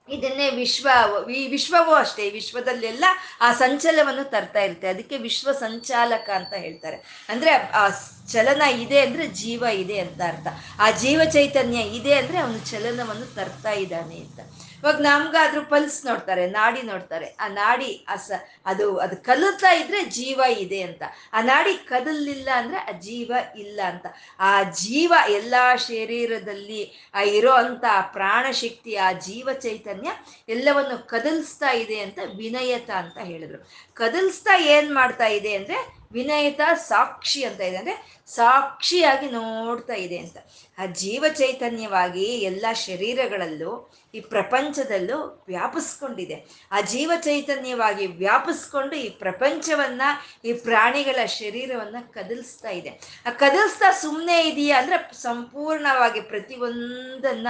ಇದನ್ನೇ ವಿಶ್ವ, ಈ ವಿಶ್ವವೂ ಅಷ್ಟೇ ವಿಶ್ವದಲ್ಲೆಲ್ಲ ಆ ಸಂಚಲವನ್ನು ತರ್ತಾ ಇರುತ್ತೆ. ಅದಕ್ಕೆ ವಿಶ್ವ ಸಂಚಾಲಕ ಅಂತ ಹೇಳ್ತಾರೆ. ಅಂದ್ರೆ ಆ ಚಲನ ಇದೆ ಅಂದ್ರೆ ಜೀವ ಇದೆ ಅಂತ ಅರ್ಥ. ಆ ಜೀವ ಚೈತನ್ಯ ಇದೆ ಅಂದ್ರೆ ಅವನು ಚಲನವನ್ನು ತರ್ತಾ ಇದ್ದಾನೆ ಅಂತ. ಇವಾಗ ನಮ್ಗಾದ್ರೂ ಪಲ್ಸ್ ನೋಡ್ತಾರೆ, ನಾಡಿ ನೋಡ್ತಾರೆ. ಆ ನಾಡಿ ಅಸ ಅದು ಅದು ಕಲುತ್ತಾ ಇದ್ರೆ ಜೀವ ಇದೆ ಅಂತ. ಆ ನಾಡಿ ಕದಲಿಲ್ಲ ಅಂದ್ರೆ ಆ ಜೀವ ಇಲ್ಲ ಅಂತ. ಆ ಜೀವ ಎಲ್ಲಾ ಶರೀರದಲ್ಲಿ ಆ ಇರೋ ಅಂತ ಪ್ರಾಣ ಶಕ್ತಿ, ಆ ಜೀವ ಚೈತನ್ಯ ಎಲ್ಲವನ್ನು ಕದಲ್ಸ್ತಾ ಇದೆ ಅಂತ ವಿನಯತ ಅಂತ ಹೇಳಿದ್ರು. ಕದಲ್ಸ್ತಾ ಏನ್ ಮಾಡ್ತಾ ಇದೆ ಅಂದ್ರೆ ವಿನಯತ ಸಾಕ್ಷಿ ಅಂತ ಇದೆ. ಅಂದ್ರೆ ಸಾಕ್ಷಿಯಾಗಿ ನೋಡ್ತಾ ಇದೆ ಅಂತ. ಆ ಜೀವ ಚೈತನ್ಯವಾಗಿ ಎಲ್ಲ ಶರೀರಗಳಲ್ಲೂ, ಈ ಪ್ರಪಂಚದಲ್ಲೂ ವ್ಯಾಪಿಸ್ಕೊಂಡಿದೆ. ಆ ಜೀವ ಚೈತನ್ಯವಾಗಿ ವ್ಯಾಪಿಸ್ಕೊಂಡು ಈ ಪ್ರಪಂಚವನ್ನ, ಈ ಪ್ರಾಣಿಗಳ ಶರೀರವನ್ನ ಕದಲಿಸ್ತಾ ಇದೆ. ಆ ಕದಲಿಸ್ತಾ ಸುಮ್ಮನೆ ಇದೆಯಾ ಅಂದ್ರೆ ಸಂಪೂರ್ಣವಾಗಿ ಪ್ರತಿಯೊಂದನ್ನ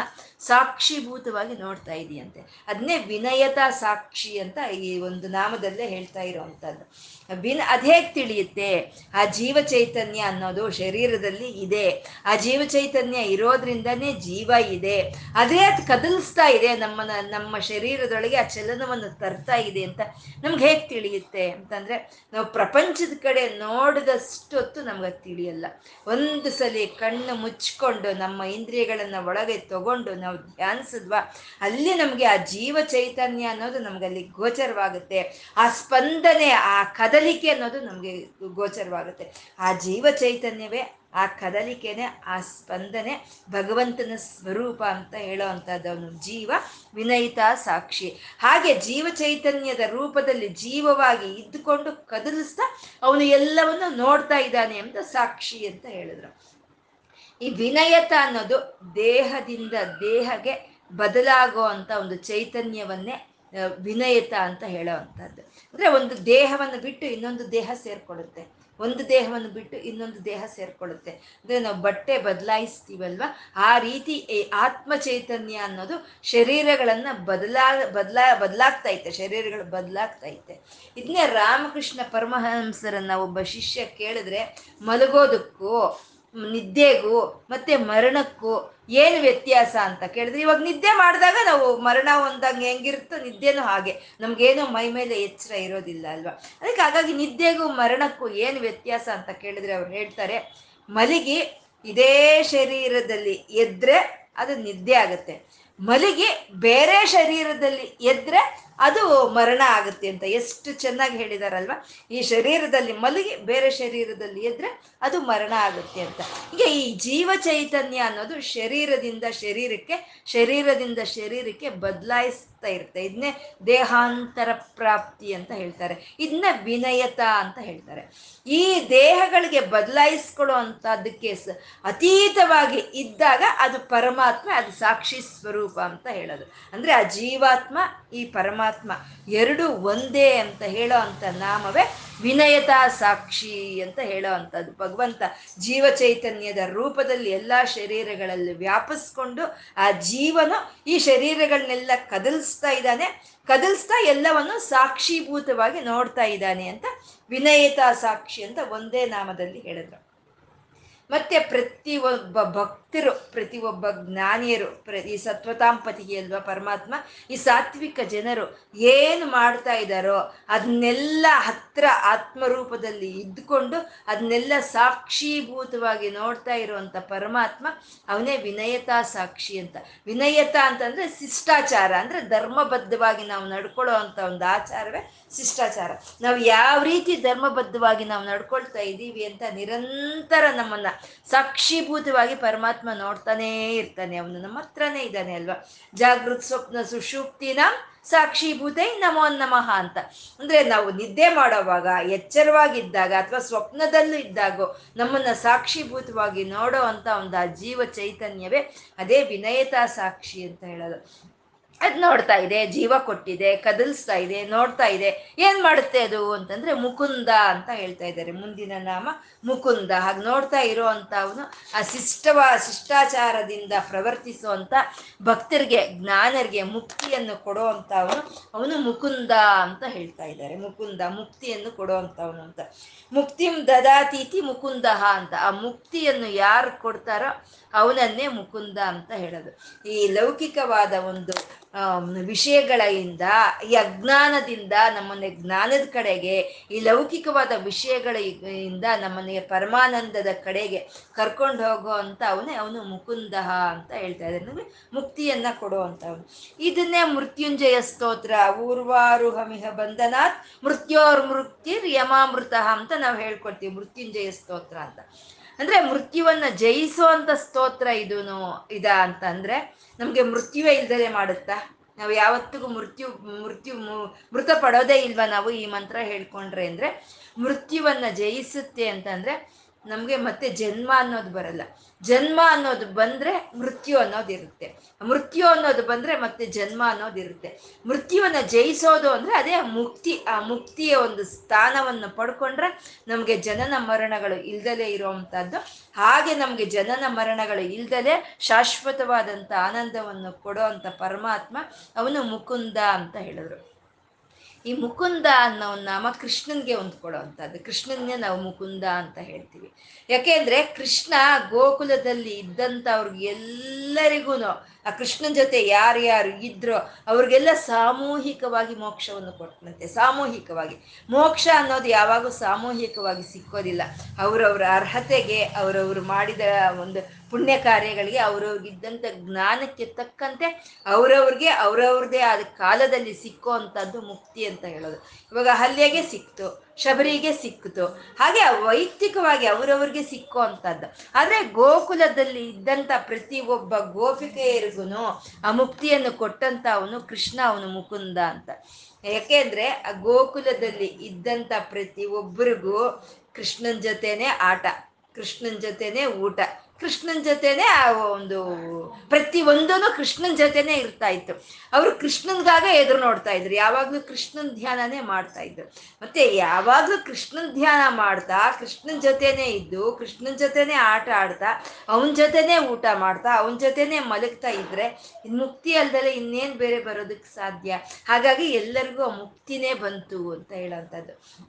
ಸಾಕ್ಷಿಭೂತವಾಗಿ ನೋಡ್ತಾ ಇದೆಯಂತೆ. ಅದನ್ನೇ ವಿನಯತಾ ಸಾಕ್ಷಿ ಅಂತ ಈ ಒಂದು ನಾಮದಲ್ಲೇ ಹೇಳ್ತಾ ಇರುವಂತದ್ದು ವಿನ ಹೇಗೆ ತಿಳಿಯುತ್ತೆ? ಆ ಜೀವ ಚೈತನ್ಯ ಅನ್ನೋದು ಶರೀರದಲ್ಲಿ ಇದೆ. ಆ ಜೀವ ಚೈತನ್ಯ ಇರೋದ್ರಿಂದನೇ ಜೀವ ಇದೆ. ಅದೇ ಅದು ಕದಲಿಸ್ತಾ ಇದೆ ನಮ್ಮ ನಮ್ಮ ಶರೀರದೊಳಗೆ ಆ ಚಲನವನ್ನು ತರ್ತಾ ಇದೆ ಅಂತ ನಮ್ಗೆ ಹೇಗೆ ತಿಳಿಯುತ್ತೆ ಅಂತಂದರೆ, ನಾವು ಪ್ರಪಂಚದ ಕಡೆ ನೋಡಿದಷ್ಟು ಹೊತ್ತು ನಮ್ಗೆ ಅದು ತಿಳಿಯಲ್ಲ. ಒಂದು ಸಲ ಕಣ್ಣು ಮುಚ್ಕೊಂಡು ನಮ್ಮ ಇಂದ್ರಿಯಗಳನ್ನು ಒಳಗೆ ತಗೊಂಡು ನಾವು ಧ್ಯಾನಿಸಿದ್ವಾ? ಅಲ್ಲಿ ನಮಗೆ ಆ ಜೀವ ಚೈತನ್ಯ ಅನ್ನೋದು ನಮ್ಗೆ ಅಲ್ಲಿ ಗೋಚರವಾಗುತ್ತೆ. ಆ ಸ್ಪಂದನೆ, ಆ ಕದಲಿಕೆ ಅನ್ನೋದು ನಮಗೆ ಗೋಚರವಾಗುತ್ತೆ. ಆ ಜೀವ ಚೈತನ್ಯವೇ, ಆ ಕದಲಿಕೆನೆ, ಆ ಸ್ಪಂದನೆ ಭಗವಂತನ ಸ್ವರೂಪ ಅಂತ ಹೇಳೋ ಅವನು ಜೀವ ವಿನಯಿತ ಸಾಕ್ಷಿ. ಹಾಗೆ ಜೀವ ಚೈತನ್ಯದ ರೂಪದಲ್ಲಿ ಜೀವವಾಗಿ ಇದ್ದುಕೊಂಡು ಕದಲಿಸ್ತಾ ಅವನು ಎಲ್ಲವನ್ನು ನೋಡ್ತಾ ಇದ್ದಾನೆ ಅಂತ ಸಾಕ್ಷಿ ಅಂತ ಹೇಳಿದ್ರು. ಈ ವಿನಯತ ಅನ್ನೋದು ದೇಹದಿಂದ ದೇಹಗೆ ಬದಲಾಗೋ ಅಂತ ಒಂದು ಚೈತನ್ಯವನ್ನೇ ವಿನಯತ ಅಂತ ಹೇಳೋ ಅಂದರೆ ಒಂದು ದೇಹವನ್ನು ಬಿಟ್ಟು ಇನ್ನೊಂದು ದೇಹ ಸೇರ್ಕೊಳ್ಳುತ್ತೆ. ಒಂದು ದೇಹವನ್ನು ಬಿಟ್ಟು ಇನ್ನೊಂದು ದೇಹ ಸೇರ್ಕೊಳ್ಳುತ್ತೆ. ಅಂದ್ರೆ ನಾವು ಬಟ್ಟೆ ಬದಲಾಯಿಸ್ತೀವಲ್ವ? ಆ ರೀತಿ ಆತ್ಮ ಚೈತನ್ಯ ಅನ್ನೋದು ಶರೀರಗಳನ್ನ ಬದಲಾ ಬದಲಾ, ಬದಲಾಗ್ತಾ ಐತೆ. ಶರೀರಗಳು ಬದಲಾಗ್ತಾ ಐತೆ. ಇದನ್ನೇ ರಾಮಕೃಷ್ಣ ಪರಮಹಂಸರನ್ನ ಒಬ್ಬ ಶಿಷ್ಯ ಕೇಳಿದ್ರೆ, ಮಲಗೋದಕ್ಕೂ ನಿದ್ದೆಗೂ ಮತ್ತೆ ಮರಣಕ್ಕೂ ಏನು ವ್ಯತ್ಯಾಸ ಅಂತ ಕೇಳಿದ್ರೆ, ಇವಾಗ ನಿದ್ದೆ ಮಾಡಿದಾಗ ನಾವು ಮರಣ ಒಂದಾಗ ಹೆಂಗಿರುತ್ತೋ ನಿದ್ದೆನೂ ಹಾಗೆ. ನಮ್ಗೇನು ಮೈ ಮೇಲೆ ಎಚ್ಚರ ಇರೋದಿಲ್ಲ ಅಲ್ವಾ? ಅದಕ್ಕೆ ಹಾಗಾಗಿ ನಿದ್ದೆಗೂ ಮರಣಕ್ಕೂ ಏನು ವ್ಯತ್ಯಾಸ ಅಂತ ಕೇಳಿದ್ರೆ ಅವ್ರು ಹೇಳ್ತಾರೆ, ಮಲಗಿ ಇದೇ ಶರೀರದಲ್ಲಿ ಎದ್ರೆ ಅದು ನಿದ್ದೆ ಆಗುತ್ತೆ. ಮಲಗಿ ಬೇರೆ ಶರೀರದಲ್ಲಿ ಎದ್ರೆ ಅದು ಮರಣ ಆಗುತ್ತೆ ಅಂತ ಎಷ್ಟು ಚೆನ್ನಾಗಿ ಹೇಳಿದಾರಲ್ವಾ? ಈ ಶರೀರದಲ್ಲಿ ಮಲಗಿ ಬೇರೆ ಶರೀರದಲ್ಲಿ ಎದ್ರೆ ಅದು ಮರಣ ಆಗುತ್ತೆ ಅಂತ. ಹೀಗೆ ಈ ಜೀವ ಚೈತನ್ಯ ಅನ್ನೋದು ಶರೀರದಿಂದ ಶರೀರಕ್ಕೆ ಶರೀರದಿಂದ ಶರೀರಕ್ಕೆ ಬದಲಾಯಿಸ್ತಾ ಇರುತ್ತೆ. ಇದನ್ನೇ ದೇಹಾಂತರ ಪ್ರಾಪ್ತಿ ಅಂತ ಹೇಳ್ತಾರೆ. ಇದನ್ನ ವಿನಯತ ಅಂತ ಹೇಳ್ತಾರೆ. ಈ ದೇಹಗಳಿಗೆ ಬದಲಾಯಿಸ್ಕೊಳ್ಳೋ ಅಂತದಕ್ಕೆ ಅತೀತವಾಗಿ ಇದ್ದಾಗ ಅದು ಪರಮಾತ್ಮ, ಅದು ಸಾಕ್ಷಿ ಸ್ವರೂಪ ಅಂತ ಹೇಳೋದು. ಅಂದ್ರೆ ಆ ಜೀವಾತ್ಮ ಈ ಪರಮಾತ್ಮ ಎರಡು ಒಂದೇ ಅಂತ ಹೇಳೋ ಅಂತ ನಾಮವೇ ವಿನಯತಾ ಸಾಕ್ಷಿ ಅಂತ ಹೇಳೋ ಅಂಥದ್ದು. ಭಗವಂತ ಜೀವ ಚೈತನ್ಯದ ರೂಪದಲ್ಲಿ ಎಲ್ಲ ಶರೀರಗಳಲ್ಲಿ ವ್ಯಾಪಿಸ್ಕೊಂಡು ಆ ಜೀವನು ಈ ಶರೀರಗಳನ್ನೆಲ್ಲ ಕದಲಿಸ್ತಾ ಇದ್ದಾನೆ. ಕದಲಿಸ್ತಾ ಎಲ್ಲವನ್ನು ಸಾಕ್ಷೀಭೂತವಾಗಿ ನೋಡ್ತಾ ಇದ್ದಾನೆ ಅಂತ ವಿನಯತಾ ಸಾಕ್ಷಿ ಅಂತ ಒಂದೇ ನಾಮದಲ್ಲಿ ಹೇಳಿದ್ರು. ಮತ್ತೆ ಪ್ರತಿ ಒಬ್ಬ ಭಕ್ತರು ಪ್ರತಿ ಒಬ್ಬ ಜ್ಞಾನಿಯರು, ಪ್ರ, ಈ ಸತ್ವತಾಂಪತಿಗೆ ಅಲ್ವಾ ಪರಮಾತ್ಮ? ಈ ಸಾತ್ವಿಕ ಜನರು ಏನು ಮಾಡ್ತಾ ಇದ್ದಾರೋ ಅದನ್ನೆಲ್ಲ ಹತ್ರ ಆತ್ಮರೂಪದಲ್ಲಿ ಇದ್ದುಕೊಂಡು ಅದನ್ನೆಲ್ಲ ಸಾಕ್ಷೀಭೂತವಾಗಿ ನೋಡ್ತಾ ಇರುವಂಥ ಪರಮಾತ್ಮ ಅವನೇ ವಿನಯತಾ ಸಾಕ್ಷಿ ಅಂತ. ವಿನಯತಾ ಅಂತಂದ್ರೆ ಶಿಷ್ಟಾಚಾರ, ಅಂದ್ರೆ ಧರ್ಮಬದ್ಧವಾಗಿ ನಾವು ನಡ್ಕೊಳ್ಳೋ ಅಂತ ಒಂದು ಆಚಾರವೇ ಶಿಷ್ಟಾಚಾರ. ನಾವು ಯಾವ ರೀತಿ ಧರ್ಮಬದ್ಧವಾಗಿ ನಾವು ನಡ್ಕೊಳ್ತಾ ಇದ್ದೀವಿ ಅಂತ ನಿರಂತರ ನಮ್ಮನ್ನ ಸಾಕ್ಷೀಭೂತವಾಗಿ ಪರಮಾತ್ಮ ನೋಡ್ತಾನೇ ಇರ್ತಾನೆ, ಅವನು ನಮ್ಮ ಹತ್ರನೇ ಇದ್ದಾನೆ ಅಲ್ವಾ? ಜಾಗೃತ್ ಸ್ವಪ್ನ ಸುಷುಪ್ತಿನ ಸಾಕ್ಷೀಭೂತೈ ನಮೋ ನಮಃ ಅಂತ. ಅಂದ್ರೆ ನಾವು ನಿದ್ದೆ ಮಾಡೋವಾಗ, ಎಚ್ಚರವಾಗಿದ್ದಾಗ ಅಥವಾ ಸ್ವಪ್ನದಲ್ಲೂ ಇದ್ದಾಗೋ, ನಮ್ಮನ್ನ ಸಾಕ್ಷಿಭೂತವಾಗಿ ನೋಡೋ ಅಂತ ಒಂದು ಆ ಜೀವ ಚೈತನ್ಯವೇ, ಅದೇ ವಿನಯತಾ ಸಾಕ್ಷಿ ಅಂತ ಹೇಳೋದು. ಅದ್ ನೋಡ್ತಾ ಇದೆ, ಜೀವ ಕೊಟ್ಟಿದೆ, ಕದಲ್ಸ್ತಾ ಇದೆ, ನೋಡ್ತಾ ಇದೆ. ಏನ್ ಮಾಡುತ್ತೆ ಅದು ಅಂತಂದ್ರೆ ಮುಕುಂದ ಅಂತ ಹೇಳ್ತಾ ಇದ್ದಾರೆ. ಮುಂದಿನ ನಾಮ ಮುಕುಂದ. ಹಾಗೆ ನೋಡ್ತಾ ಇರೋ ಅಂತ ಅವನು ಆ ಶಿಷ್ಟವ, ಶಿಷ್ಟಾಚಾರದಿಂದ ಪ್ರವರ್ತಿಸುವಂತ ಭಕ್ತರಿಗೆ, ಜ್ಞಾನರಿಗೆ ಮುಕ್ತಿಯನ್ನು ಕೊಡೋ ಅಂತ ಅವನು ಅವನು ಮುಕುಂದ ಅಂತ ಹೇಳ್ತಾ ಇದ್ದಾರೆ. ಮುಕುಂದ, ಮುಕ್ತಿಯನ್ನು ಕೊಡೋ ಅಂತವನು ಅಂತ. ಮುಕ್ತಿಂ ದದಾತೀತಿ ಮುಕುಂದಹ ಅಂತ. ಆ ಮುಕ್ತಿಯನ್ನು ಯಾರು ಕೊಡ್ತಾರೋ ಅವನನ್ನೇ ಮುಕುಂದ ಅಂತ ಹೇಳೋದು. ಈ ಲೌಕಿಕವಾದ ಒಂದು ವಿಷಯಗಳಿಂದ, ಈ ಅಜ್ಞಾನದಿಂದ ನಮ್ಮನ್ನ ಜ್ಞಾನದ ಕಡೆಗೆ, ಈ ಲೌಕಿಕವಾದ ವಿಷಯಗಳಿಂದ ನಮ್ಮನ್ನೇ ಪರಮಾನಂದದ ಕಡೆಗೆ ಕರ್ಕೊಂಡು ಹೋಗೋ ಅಂತ ಅವನೇ ಅವನು ಮುಕುಂದ ಅಂತ ಹೇಳ್ತಾ ಇದ್ದಾರೆ ನಮಗೆ ಮುಕ್ತಿಯನ್ನ ಕೊಡುವಂಥವನು ಇದನ್ನೇ ಮೃತ್ಯುಂಜಯ ಸ್ತೋತ್ರ. ಊರ್ವಾರುಹಮಿಹ ಬಂಧನಾತ್ ಮೃತ್ಯೋರ್ ಮೃತ್ಯುರ್ ಯಮಾಮೃತ ಅಂತ ನಾವು ಹೇಳ್ಕೊಡ್ತೀವಿ ಮೃತ್ಯುಂಜಯ ಸ್ತೋತ್ರ ಅಂತ. ಅಂದ್ರೆ ಮೃತ್ಯುವನ್ನ ಜಯಿಸುವಂತ ಸ್ತೋತ್ರ ಇದೂ ಇದ ಅಂತ ಅಂದ್ರೆ ನಮ್ಗೆ ಮೃತ್ಯುವೇ ಇಲ್ದಲೆ ಮಾಡುತ್ತಾ? ನಾವು ಯಾವತ್ತಿಗೂ ಮೃತ್ಯು ಮೃತ್ಯು ಮೃತ ಪಡೋದೇ ಇಲ್ವಾ ನಾವು ಈ ಮಂತ್ರ ಹೇಳ್ಕೊಂಡ್ರೆ ಅಂದ್ರೆ ಮೃತ್ಯುವನ್ನ ಜಯಿಸುತ್ತೆ ಅಂತಂದ್ರೆ ನಮಗೆ ಮತ್ತೆ ಜನ್ಮ ಅನ್ನೋದು ಬರಲ್ಲ. ಜನ್ಮ ಅನ್ನೋದು ಬಂದರೆ ಮೃತ್ಯು ಅನ್ನೋದು ಇರುತ್ತೆ. ಮೃತ್ಯು ಅನ್ನೋದು ಬಂದರೆ ಮತ್ತೆ ಜನ್ಮ ಅನ್ನೋದು ಇರುತ್ತೆ. ಮೃತ್ಯುವನ್ನು ಜಯಿಸೋದು ಅಂದರೆ ಅದೇ ಮುಕ್ತಿ, ಆ ಮುಕ್ತಿಯ ಒಂದು ಸ್ಥಾನವನ್ನು ಪಡ್ಕೊಂಡ್ರೆ ನಮಗೆ ಜನನ ಮರಣಗಳು ಇಲ್ದಲೇ ಇರುವಂಥದ್ದು ಹಾಗೆ ನಮಗೆ ಜನನ ಮರಣಗಳು ಇಲ್ದಲೆ ಶಾಶ್ವತವಾದಂಥ ಆನಂದವನ್ನು ಕೊಡೋ ಪರಮಾತ್ಮ ಅವನು ಮುಕುಂದ ಅಂತ ಹೇಳಿದ್ರು. ಈ ಮುಕುಂದ ಅನ್ನೋ ನಾಮ ಕೃಷ್ಣನ್ಗೆ ಒಂದು ಕೊಡುವಂಥದ್ದು ಕೃಷ್ಣನ್ನೇ ನಾವು ಮುಕುಂದ ಅಂತ ಹೇಳ್ತೀವಿ. ಯಾಕೆಂದ್ರೆ ಕೃಷ್ಣ ಗೋಕುಲದಲ್ಲಿ ಇದ್ದಂಥವ್ರಿಗೆ ಎಲ್ಲರಿಗೂ ಆ ಕೃಷ್ಣನ ಜೊತೆ ಯಾರ್ಯಾರು ಇದ್ರೋ ಅವ್ರಿಗೆಲ್ಲ ಸಾಮೂಹಿಕವಾಗಿ ಮೋಕ್ಷವನ್ನು ಕೊಟ್ಟನಂತೆ ಸಾಮೂಹಿಕವಾಗಿ. ಮೋಕ್ಷ ಅನ್ನೋದು ಯಾವಾಗೂ ಸಾಮೂಹಿಕವಾಗಿ ಸಿಕ್ಕೋದಿಲ್ಲ. ಅವರವ್ರ ಅರ್ಹತೆಗೆ, ಅವರವರು ಮಾಡಿದ ಒಂದು ಪುಣ್ಯ ಕಾರ್ಯಗಳಿಗೆ ಅವ್ರವ್ರಿಗಿದ್ದಂಥ ಜ್ಞಾನಕ್ಕೆ ತಕ್ಕಂತೆ ಅವರವ್ರಿಗೆ ಅವರವ್ರದೇ ಆದ ಕಾಲದಲ್ಲಿ ಸಿಕ್ಕೋ ಅಂಥದ್ದು ಮುಕ್ತಿ ಅಂತ ಹೇಳೋದು. ಇವಾಗ ಹಲ್ಯಗೆ ಸಿಕ್ತು. ಶಬರಿಗೆ ಸಿಕ್ಕಿತು ಹಾಗೆ ವೈಯಕ್ತಿಕವಾಗಿ ಅವರವ್ರಿಗೆ ಸಿಕ್ಕುವಂಥದ್ದು. ಆದರೆ ಗೋಕುಲದಲ್ಲಿ ಇದ್ದಂಥ ಪ್ರತಿ ಒಬ್ಬ ಗೋಪಿಕೆಯರಿಗೂ ಆ ಮುಕ್ತಿಯನ್ನು ಕೊಟ್ಟಂತ ಅವನು ಕೃಷ್ಣ, ಅವನು ಮುಕುಂದ ಅಂತ. ಯಾಕೆಂದ್ರೆ ಆ ಗೋಕುಲದಲ್ಲಿ ಇದ್ದಂಥ ಪ್ರತಿ ಒಬ್ಬರಿಗೂ ಕೃಷ್ಣನ ಜೊತೆನೆ ಆಟ. ಕೃಷ್ಣನ ಜೊತೆನೆ ಊಟ. ಕೃಷ್ಣನ ಜೊತೆನೆ ಆ ಒಂದು ಪ್ರತಿ ಒಂದೂ ಕೃಷ್ಣನ ಜೊತೆನೆ ಇರ್ತಾ ಇತ್ತು. ಅವರು ಕೃಷ್ಣನ್ಗಾಗ ಎದುರು ನೋಡ್ತಾ ಇದ್ರು. ಯಾವಾಗ್ಲೂ ಕೃಷ್ಣನ್ ಧ್ಯಾನನೇ ಮಾಡ್ತಾ ಇದ್ರು. ಮತ್ತೆ ಯಾವಾಗ್ಲೂ ಕೃಷ್ಣನ್ ಧ್ಯಾನ ಮಾಡ್ತಾ, ಕೃಷ್ಣನ್ ಜೊತೆನೆ ಇದ್ದು, ಕೃಷ್ಣನ್ ಜೊತೆನೆ ಆಟ ಆಡ್ತಾ, ಅವನ ಜೊತೆನೆ ಊಟ ಮಾಡ್ತಾ, ಅವನ ಜೊತೆನೆ ಮಲಗ್ತಾ ಇದ್ರೆ ಮುಕ್ತಿ ಅಲ್ದಲೆ ಇನ್ನೇನ್ ಬೇರೆ ಬರೋದಕ್ಕೆ ಸಾಧ್ಯ? ಹಾಗಾಗಿ ಎಲ್ಲರಿಗೂ ಆ ಮುಕ್ತಿನೇ ಬಂತು ಅಂತ ಹೇಳೋಂಥದ್ದು.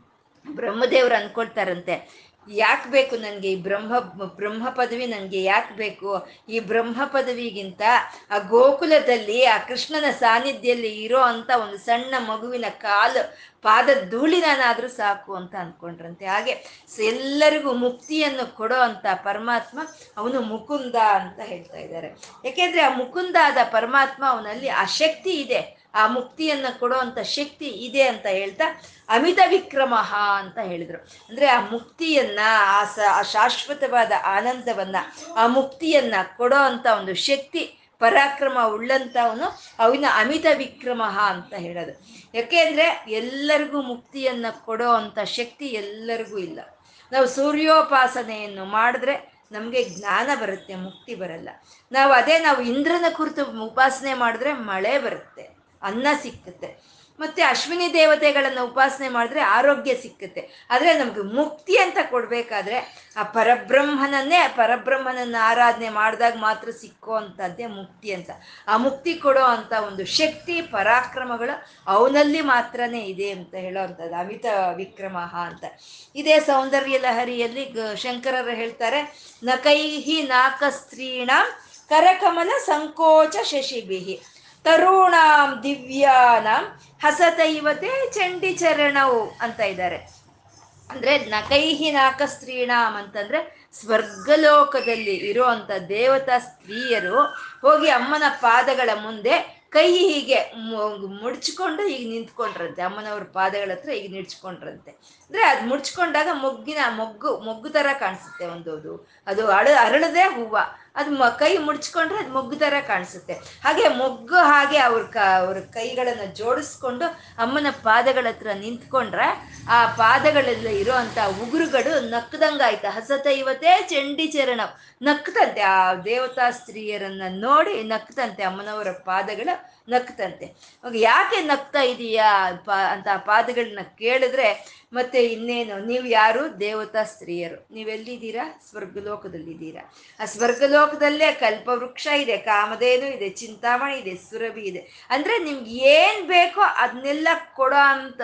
ಬ್ರಹ್ಮದೇವ್ರು ಅನ್ಕೊಳ್ತಾರಂತೆ ಯಾಕೆ ಬೇಕು ನನಗೆ ಈ ಬ್ರಹ್ಮ ಬ್ರಹ್ಮ ಪದವಿ ನನಗೆ ಯಾಕೆ ಬೇಕು? ಈ ಬ್ರಹ್ಮ ಪದವಿಗಿಂತ ಆ ಗೋಕುಲದಲ್ಲಿ, ಆ ಕೃಷ್ಣನ ಸಾನ್ನಿಧ್ಯದಲ್ಲಿ ಇರೋ ಅಂತ ಒಂದು ಸಣ್ಣ ಮಗುವಿನ ಕಾಲು, ಪಾದ ಧೂಳಿನಾದ್ರೂ ಸಾಕು ಅಂತ ಅಂದ್ಕೊಂಡ್ರಂತೆ ಹಾಗೆ ಎಲ್ಲರಿಗೂ ಮುಕ್ತಿಯನ್ನು ಕೊಡೋ ಅಂತ ಪರಮಾತ್ಮ ಅವನು ಮುಕುಂದ ಅಂತ ಹೇಳ್ತಾ ಇದ್ದಾರೆ. ಯಾಕೆಂದ್ರೆ ಆ ಮುಕುಂದ ಆದ ಪರಮಾತ್ಮ ಅವನಲ್ಲಿ ಆ ಶಕ್ತಿ ಇದೆ. ಆ ಮುಕ್ತಿಯನ್ನ ಕೊಡುವಂತ ಶಕ್ತಿ ಇದೆ ಅಂತ ಹೇಳ್ತಾ ಅಮಿತ ವಿಕ್ರಮ ಅಂತ ಹೇಳಿದ್ರು. ಅಂದ್ರೆ ಆ ಮುಕ್ತಿಯನ್ನ, ಆ ಸ, ಆ ಶಾಶ್ವತವಾದ ಆನಂದವನ್ನ, ಆ ಮುಕ್ತಿಯನ್ನ ಕೊಡೋ ಅಂತ ಒಂದು ಶಕ್ತಿ, ಪರಾಕ್ರಮ ಉಳ್ಳಂತವನು ಅವಿನ ಅಮಿತ ವಿಕ್ರಮ ಅಂತ ಹೇಳೋದು. ಯಾಕೆ ಅಂದರೆ ಎಲ್ಲರಿಗೂ ಮುಕ್ತಿಯನ್ನ ಕೊಡೋ ಅಂತ ಶಕ್ತಿ ಎಲ್ಲರಿಗೂ ಇಲ್ಲ. ನಾವು ಸೂರ್ಯೋಪಾಸನೆಯನ್ನು ಮಾಡಿದ್ರೆ ನಮಗೆ ಜ್ಞಾನ ಬರುತ್ತೆ, ಮುಕ್ತಿ ಬರಲ್ಲ. ನಾವು ಅದೇ ನಾವು ಇಂದ್ರನ ಕುರಿತು ಉಪಾಸನೆ ಮಾಡಿದ್ರೆ ಮಳೆ ಬರುತ್ತೆ. ಅನ್ನ ಸಿಕ್ಕುತ್ತೆ. ಮತ್ತೆ ಅಶ್ವಿನಿ ದೇವತೆಗಳನ್ನು ಉಪಾಸನೆ ಮಾಡಿದ್ರೆ ಆರೋಗ್ಯ ಸಿಕ್ಕುತ್ತೆ. ಆದರೆ ನಮಗೆ ಮುಕ್ತಿ ಅಂತ ಕೊಡಬೇಕಾದ್ರೆ ಆ ಪರಬ್ರಹ್ಮನನ್ನೇ ಪರಬ್ರಹ್ಮನನ್ನ ಆರಾಧನೆ ಮಾಡಿದಾಗ ಮಾತ್ರ ಸಿಕ್ಕೋ ಅಂಥದ್ದೇ ಮುಕ್ತಿ ಅಂತ. ಆ ಮುಕ್ತಿ ಕೊಡೋ ಅಂತ ಒಂದು ಶಕ್ತಿ, ಪರಾಕ್ರಮಗಳು ಅವನಲ್ಲಿ ಮಾತ್ರನೇ ಇದೆ ಅಂತ ಹೇಳೋ ಅಂಥದ್ದು ಅಮಿತ ವಿಕ್ರಮ ಅಂತ. ಇದೇ ಸೌಂದರ್ಯ ಲಹರಿಯಲ್ಲಿ ಶಂಕರರು ಹೇಳ್ತಾರೆ ನಕೈಹಿ ನಾಕ ಸ್ತ್ರೀಣ ಕರಕಮಲ ಸಂಕೋಚ ಶಶಿಬಿಹಿ ತರುಣಾಂ ದಿವ್ಯಾನಾಂ ಹಸತೈವತೆ ಚಂಡಿ ಚರಣವು ಅಂತ ಇದ್ದಾರೆ. ಅಂದ್ರೆ ನಕೈಹಿ ನಾಕ ಸ್ತ್ರೀಣಾಂ ಅಂತಂದ್ರೆ ಸ್ವರ್ಗಲೋಕದಲ್ಲಿ ಇರುವಂತ ದೇವತಾ ಸ್ತ್ರೀಯರು ಹೋಗಿ ಅಮ್ಮನ ಪಾದಗಳ ಮುಂದೆ ಕೈ ಹೀಗೆ ಮುಡ್ಚ್ಕೊಂಡು ಈಗ ನಿಂತ್ಕೊಂಡ್ರಂತೆ. ಅಮ್ಮನವ್ರ ಪಾದಗಳ ಹತ್ರ ಈಗ ನಿಡ್ಚ್ಕೊಂಡ್ರಂತೆ ಅಂದ್ರೆ ಅದು ಮುಡ್ಚ್ಕೊಂಡಾಗ ಮೊಗ್ಗಿನ, ಮೊಗ್ಗು ಮೊಗ್ಗು ತರ ಕಾಣಿಸುತ್ತೆ ಒಂದು ಅದು ಅದು ಅಳ, ಅರಳದೆ ಹೂವ. ಅದು ಕೈ ಮುಡ್ಚ್ಕೊಂಡ್ರೆ ಅದು ಮೊಗ್ಗು ಥರ ಕಾಣಿಸುತ್ತೆ. ಹಾಗೆ ಮೊಗ್ಗು ಹಾಗೆ ಅವ್ರ ಕ ಅವ್ರ ಕೈಗಳನ್ನ ಜೋಡಿಸ್ಕೊಂಡು ಅಮ್ಮನ ಪಾದಗಳ ಹತ್ರ ನಿಂತ್ಕೊಂಡ್ರೆ ಆ ಪಾದಗಳಲ್ಲಿ ಇರೋ ಉಗುರುಗಳು ನಕ್ಕದಂಗಾಯ್ತು ಹಸತ ಇವತ್ತೇ ಚಂಡಿ ಚರಣ. ನಕ್ತಂತೆ ಆ ದೇವತಾ ಸ್ತ್ರೀಯರನ್ನ ನೋಡಿ ನಕ್ತಂತೆ ಅಮ್ಮನವರ ಪಾದಗಳ ನಕ್ತಂತೆ ಯಾಕೆ ನಗ್ತಾ ಇದೀಯಾ ಪ ಅಂತ ಪಾದಗಳನ್ನ ಕೇಳಿದ್ರೆ ಮತ್ತೆ ಇನ್ನೇನು, ನೀವು ಯಾರು? ದೇವತಾ ಸ್ತ್ರೀಯರು. ನೀವೆಲ್ಲಿದ್ದೀರಾ? ಸ್ವರ್ಗಲೋಕದಲ್ಲಿದ್ದೀರಾ. ಆ ಸ್ವರ್ಗಲೋಕದಲ್ಲೇ ಕಲ್ಪವೃಕ್ಷ ಇದೆ, ಕಾಮಧೇನು ಇದೆ, ಚಿಂತಾಮಣಿ ಇದೆ, ಸುರಭಿ ಇದೆ. ಅಂದ್ರೆ ನಿಮ್ಗೆ ಏನ್ ಬೇಕೋ ಅದನ್ನೆಲ್ಲ ಕೊಡೋ ಅಂತ